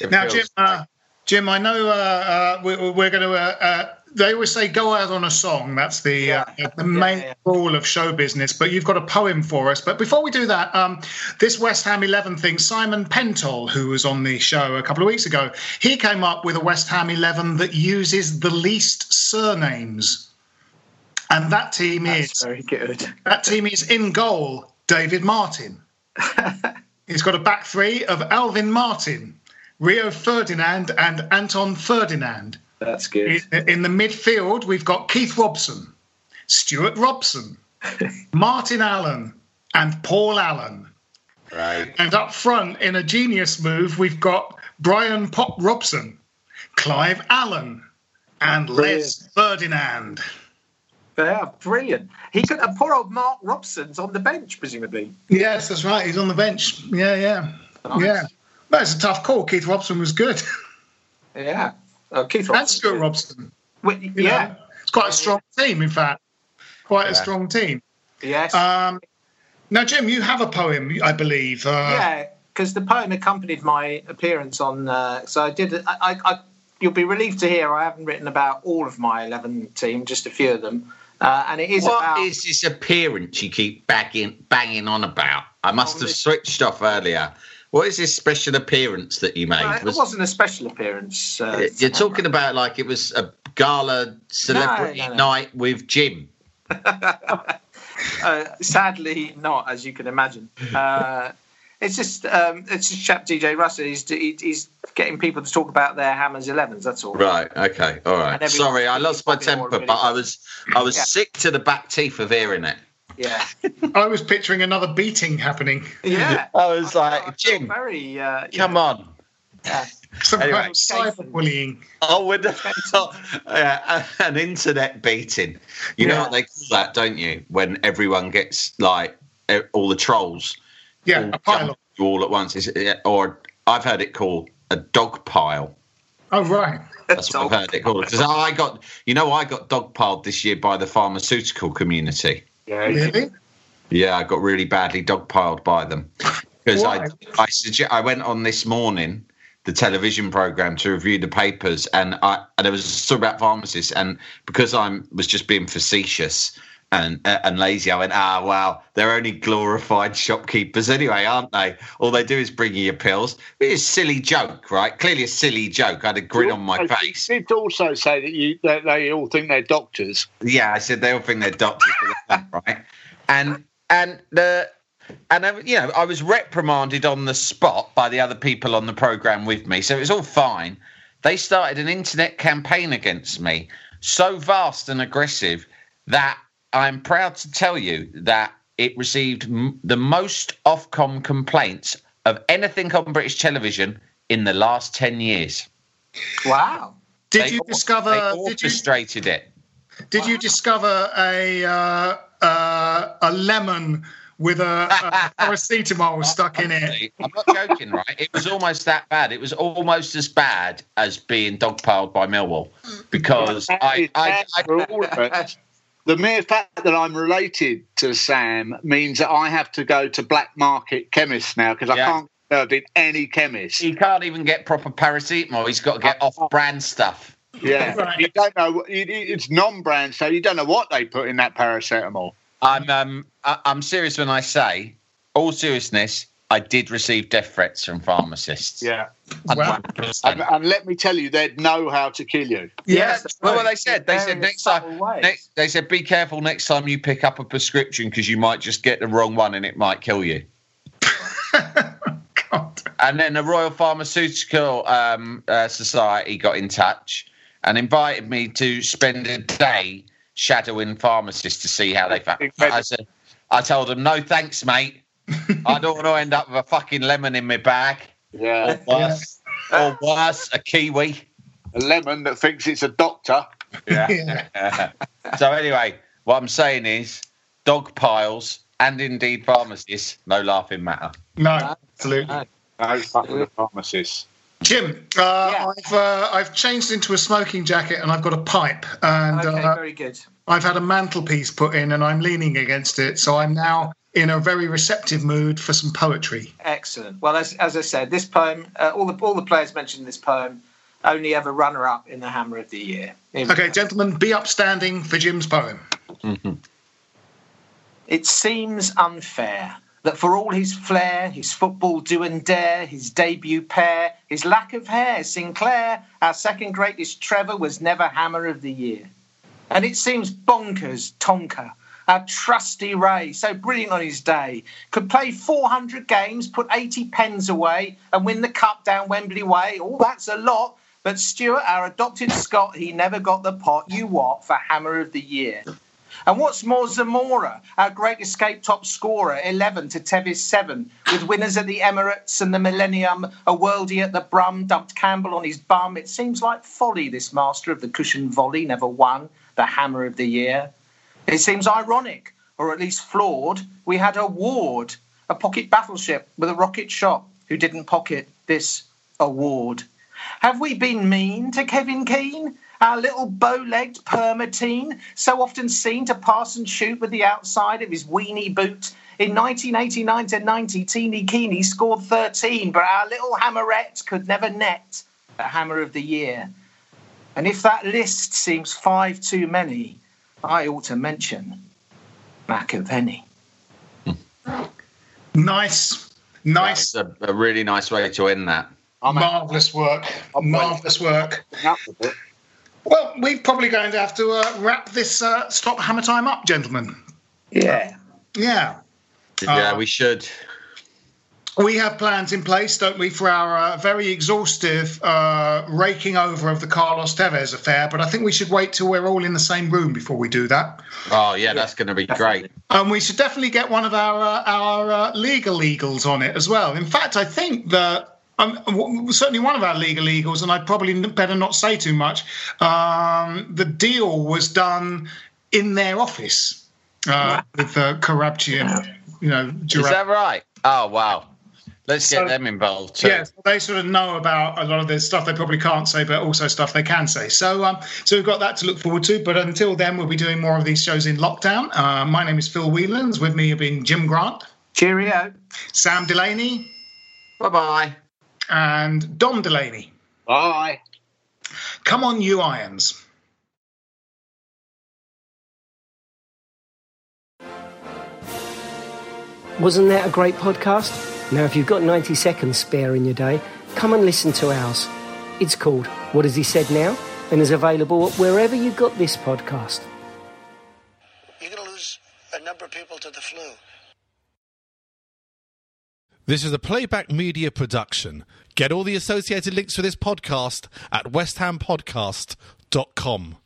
[SPEAKER 3] It
[SPEAKER 1] Now, Jim, uh, Jim, I know uh, uh, we, we're going to. They always say go out on a song. That's the uh, the main
[SPEAKER 4] yeah.
[SPEAKER 1] rule of show business. But you've got a poem for us. But before we do that, um, this West Ham eleven thing. Simon Pentol, who was on the show a couple of weeks ago, he came up with a West Ham eleven that uses the least surnames, and that team
[SPEAKER 4] That's
[SPEAKER 1] is
[SPEAKER 4] very good.
[SPEAKER 1] that team is in goal. David Martin. He's got a back three of Alvin Martin, Rio Ferdinand, and Anton Ferdinand.
[SPEAKER 4] That's good.
[SPEAKER 1] In in the midfield, we've got Keith Robson, Stuart Robson, Martin Allen, and Paul Allen.
[SPEAKER 3] Right.
[SPEAKER 1] And up front, in a genius move, we've got Brian Pop Robson, Clive Allen, and Les Ferdinand.
[SPEAKER 4] Yeah, brilliant. He could. And poor old Mark Robson's on the bench, presumably.
[SPEAKER 1] Yes, that's right. He's on the bench. Yeah, yeah,
[SPEAKER 4] Nice.
[SPEAKER 1] yeah. That's a tough call. Keith Robson was good.
[SPEAKER 4] Yeah. Oh, Keith
[SPEAKER 1] and
[SPEAKER 4] Robson.
[SPEAKER 1] Stuart Robson.
[SPEAKER 4] Wi-
[SPEAKER 1] You
[SPEAKER 4] yeah.
[SPEAKER 1] know, it's quite a strong team, in fact. Quite a strong team.
[SPEAKER 4] Yes.
[SPEAKER 1] Um, now, Jim, you have a poem, I believe. Uh,
[SPEAKER 4] yeah, because the poem accompanied my appearance on. Uh, so I did. I, I, I, you'll be relieved to hear I haven't written about all of my eleven team, just a few of them. Uh, and it is
[SPEAKER 3] What
[SPEAKER 4] about.
[SPEAKER 3] is this appearance you keep banging banging on about? I must have switched off earlier. What is this special appearance that you made?
[SPEAKER 4] Uh, it
[SPEAKER 3] Was-
[SPEAKER 4] wasn't a special appearance. Uh,
[SPEAKER 3] you're talking about like it was a gala celebrity
[SPEAKER 4] No, no, no.
[SPEAKER 3] night with Jim.
[SPEAKER 4] uh, sadly, not as you can imagine. Uh, it's just um, it's just chap DJ Russell. He's, he's getting people to talk about their Hammers 11s. That's all.
[SPEAKER 3] Right. Okay. All right. Sorry, I lost my temper, but I was I was
[SPEAKER 4] Yeah.
[SPEAKER 3] sick to the back teeth of hearing it.
[SPEAKER 4] Yeah.
[SPEAKER 1] I was picturing another beating happening.
[SPEAKER 4] Yeah.
[SPEAKER 3] I was
[SPEAKER 4] I
[SPEAKER 3] like, Jim,
[SPEAKER 4] Very. Uh,
[SPEAKER 3] come on.
[SPEAKER 4] Yeah.
[SPEAKER 1] Some
[SPEAKER 3] Anyway.
[SPEAKER 1] kind of cyberbullying.
[SPEAKER 3] Oh, with yeah, an internet beating. You know what they call that, don't you? When everyone gets like all the trolls
[SPEAKER 1] Yeah,
[SPEAKER 3] all
[SPEAKER 1] a pile
[SPEAKER 3] jump
[SPEAKER 1] of.
[SPEAKER 3] you all at once. Is it, or I've heard it called a dog pile.
[SPEAKER 1] Oh, right.
[SPEAKER 3] That's what I've heard it called. Because I got, you know, I got dog piled this year by the pharmaceutical community.
[SPEAKER 2] Yeah,
[SPEAKER 1] Really?
[SPEAKER 3] Yeah, I got really badly dogpiled by them. Because I I, sugge- I went on this morning the television program to review the papers and I and there was a story about pharmacists and because I was just being facetious and uh, and lazy I went ah well they're only glorified shopkeepers anyway aren't they all they do is bring you your pills it's a silly joke right clearly a silly joke I had a grin on my
[SPEAKER 2] You
[SPEAKER 3] face You
[SPEAKER 2] did also say that you that they all think they're doctors.
[SPEAKER 3] yeah, I said they all think they're doctors, but they're not, right? And and the and uh, you know I was reprimanded on the spot by the other people on the program with me, so it was all fine. They started an internet campaign against me, so vast and aggressive that I'm proud to tell you that it received m- the most Ofcom complaints of anything on British television in the last ten years.
[SPEAKER 4] Wow.
[SPEAKER 1] Did
[SPEAKER 3] They
[SPEAKER 1] you
[SPEAKER 3] or-
[SPEAKER 1] discover?
[SPEAKER 3] They
[SPEAKER 1] Did you
[SPEAKER 3] orchestrated it.
[SPEAKER 1] did you discover a uh, uh, a lemon with a, a paracetamol stuck in it?
[SPEAKER 3] I'm not joking, right? It was almost that bad. It was almost as bad as being dogpiled by Millwall because
[SPEAKER 2] That
[SPEAKER 3] I, I, I,
[SPEAKER 2] for all of us. The mere fact that I'm related to Sam means that I have to go to black market chemists now because I can't get served in any chemist.
[SPEAKER 3] he can't even get proper paracetamol. He's got to get off-brand stuff.
[SPEAKER 2] Yeah,
[SPEAKER 1] Right.
[SPEAKER 2] you don't know. you- you- It's non-brand, so you don't know what they put in that paracetamol.
[SPEAKER 3] I'm um, I'm serious when I say, all seriousness, I did receive death threats from pharmacists.
[SPEAKER 2] Yeah,
[SPEAKER 1] Wow.
[SPEAKER 3] 100%.
[SPEAKER 2] and, and let me tell you, they'd know how to kill you.
[SPEAKER 1] Yes.
[SPEAKER 3] Well, what they said, they said next time, next, they said be careful next time you pick up a prescription because you might just get the wrong one and it might kill you.
[SPEAKER 1] God.
[SPEAKER 3] And then the Royal Pharmaceutical um, uh, Society got in touch and invited me to spend a day shadowing pharmacists to see how they. Fa- I said, I told them, no thanks, mate. I don't want to end up with a fucking lemon in my bag,
[SPEAKER 2] Yeah,
[SPEAKER 3] or worse, or worse, a kiwi.
[SPEAKER 2] a lemon that thinks it's a doctor.
[SPEAKER 1] Yeah.
[SPEAKER 3] so anyway, what I'm saying is, dog piles and indeed pharmacists, no laughing matter.
[SPEAKER 1] No, absolutely.
[SPEAKER 2] No fucking the pharmacist.
[SPEAKER 1] Jim, uh,
[SPEAKER 4] Yeah.
[SPEAKER 1] I've uh, I've changed into a smoking jacket and I've got a pipe and
[SPEAKER 4] Okay,
[SPEAKER 1] uh,
[SPEAKER 4] very good.
[SPEAKER 1] I've had a mantelpiece put in and I'm leaning against it, so I'm now in a very receptive mood for some poetry.
[SPEAKER 4] Excellent. Well, as, as I said, this poem, uh, all the all the players mentioned in this poem, only ever runner up in the Hammer of the Year. Here we
[SPEAKER 1] Okay, gentlemen, be upstanding for Jim's poem.
[SPEAKER 4] It seems unfair that for all his flair, his football do and dare, his debut pair, his lack of hair, Sinclair, our second greatest Trevor, was never Hammer of the Year. And it seems bonkers Tonka, our trusty Ray, so brilliant on his day, could play 400 games, put 80 pens away, and win the cup down Wembley Way. All that's a lot. But Stewart, our adopted Scot, he never got the pot. You what for Hammer of the Year? And what's more, Zamora, our great escape top scorer, 11 to Tevez 7, with winners at the Emirates and the Millennium, a worldie at the Brum, dumped Campbell on his bum. It seems like folly this master of the cushion volley never won the Hammer of the Year. It seems ironic, or at least flawed, we had a Ward, a pocket battleship with a rocket shot, who didn't pocket this award. Have we been mean to Kevin Keen? Our little bow-legged permatine, so often seen to pass and shoot with the outside of his weenie boot. In 1989 to 90, Teeny Keeney scored 13, but our little hammerette could never net the Hammer of the Year. And if that list seems five too many, I ought to mention Machiavelli.
[SPEAKER 1] Nice, nice,
[SPEAKER 3] That's a, a really nice way to end that.
[SPEAKER 2] I'm
[SPEAKER 1] marvelous work, marvelous work.
[SPEAKER 2] up with it.
[SPEAKER 1] Well, we're probably going to have to uh, wrap this uh, stop hammer time up, gentlemen.
[SPEAKER 4] Yeah.
[SPEAKER 1] Yeah.
[SPEAKER 3] yeah,
[SPEAKER 1] Uh,
[SPEAKER 3] we should.
[SPEAKER 1] We have plans in place, don't we, for our uh, very exhaustive uh, raking over of the Carlos Tevez affair. But I think we should wait till we're all in the same room before we do that.
[SPEAKER 3] Oh yeah, that's going to be great.
[SPEAKER 1] And we should definitely get one of our uh, our uh, legal eagles on it as well. In fact, I think that. Um, certainly, one of our legal eagles, and I'd probably better not say too much. Um, the deal was done in their office uh, with uh, Joorabchian, you know,
[SPEAKER 3] Is that right? Oh wow, let's get them involved too.
[SPEAKER 1] Yes, they sort of know about a lot of this stuff they probably can't say, but also stuff they can say. So, um, so we've got that to look forward to. But until then, we'll be doing more of these shows in lockdown. Uh, my name is Phil Whelans. With me have been Jim Grant,
[SPEAKER 4] Cheerio.
[SPEAKER 1] Sam Delaney,
[SPEAKER 3] Bye bye.
[SPEAKER 1] and Dom Delaney.
[SPEAKER 2] Bye.
[SPEAKER 1] Come on, you irons.
[SPEAKER 5] Wasn't that a great podcast? Now, if you've got 90 seconds spare in your day, come and listen to ours. It's called What Has He Said Now? and is available wherever you got this podcast.
[SPEAKER 8] You're going to lose a number of people to the flu.
[SPEAKER 9] This is a playback media production. Get all the associated links for this podcast at westhampodcast.com.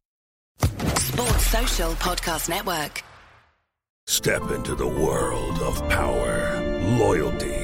[SPEAKER 10] Sports Social Podcast Network.
[SPEAKER 11] Step into the world of power, loyalty,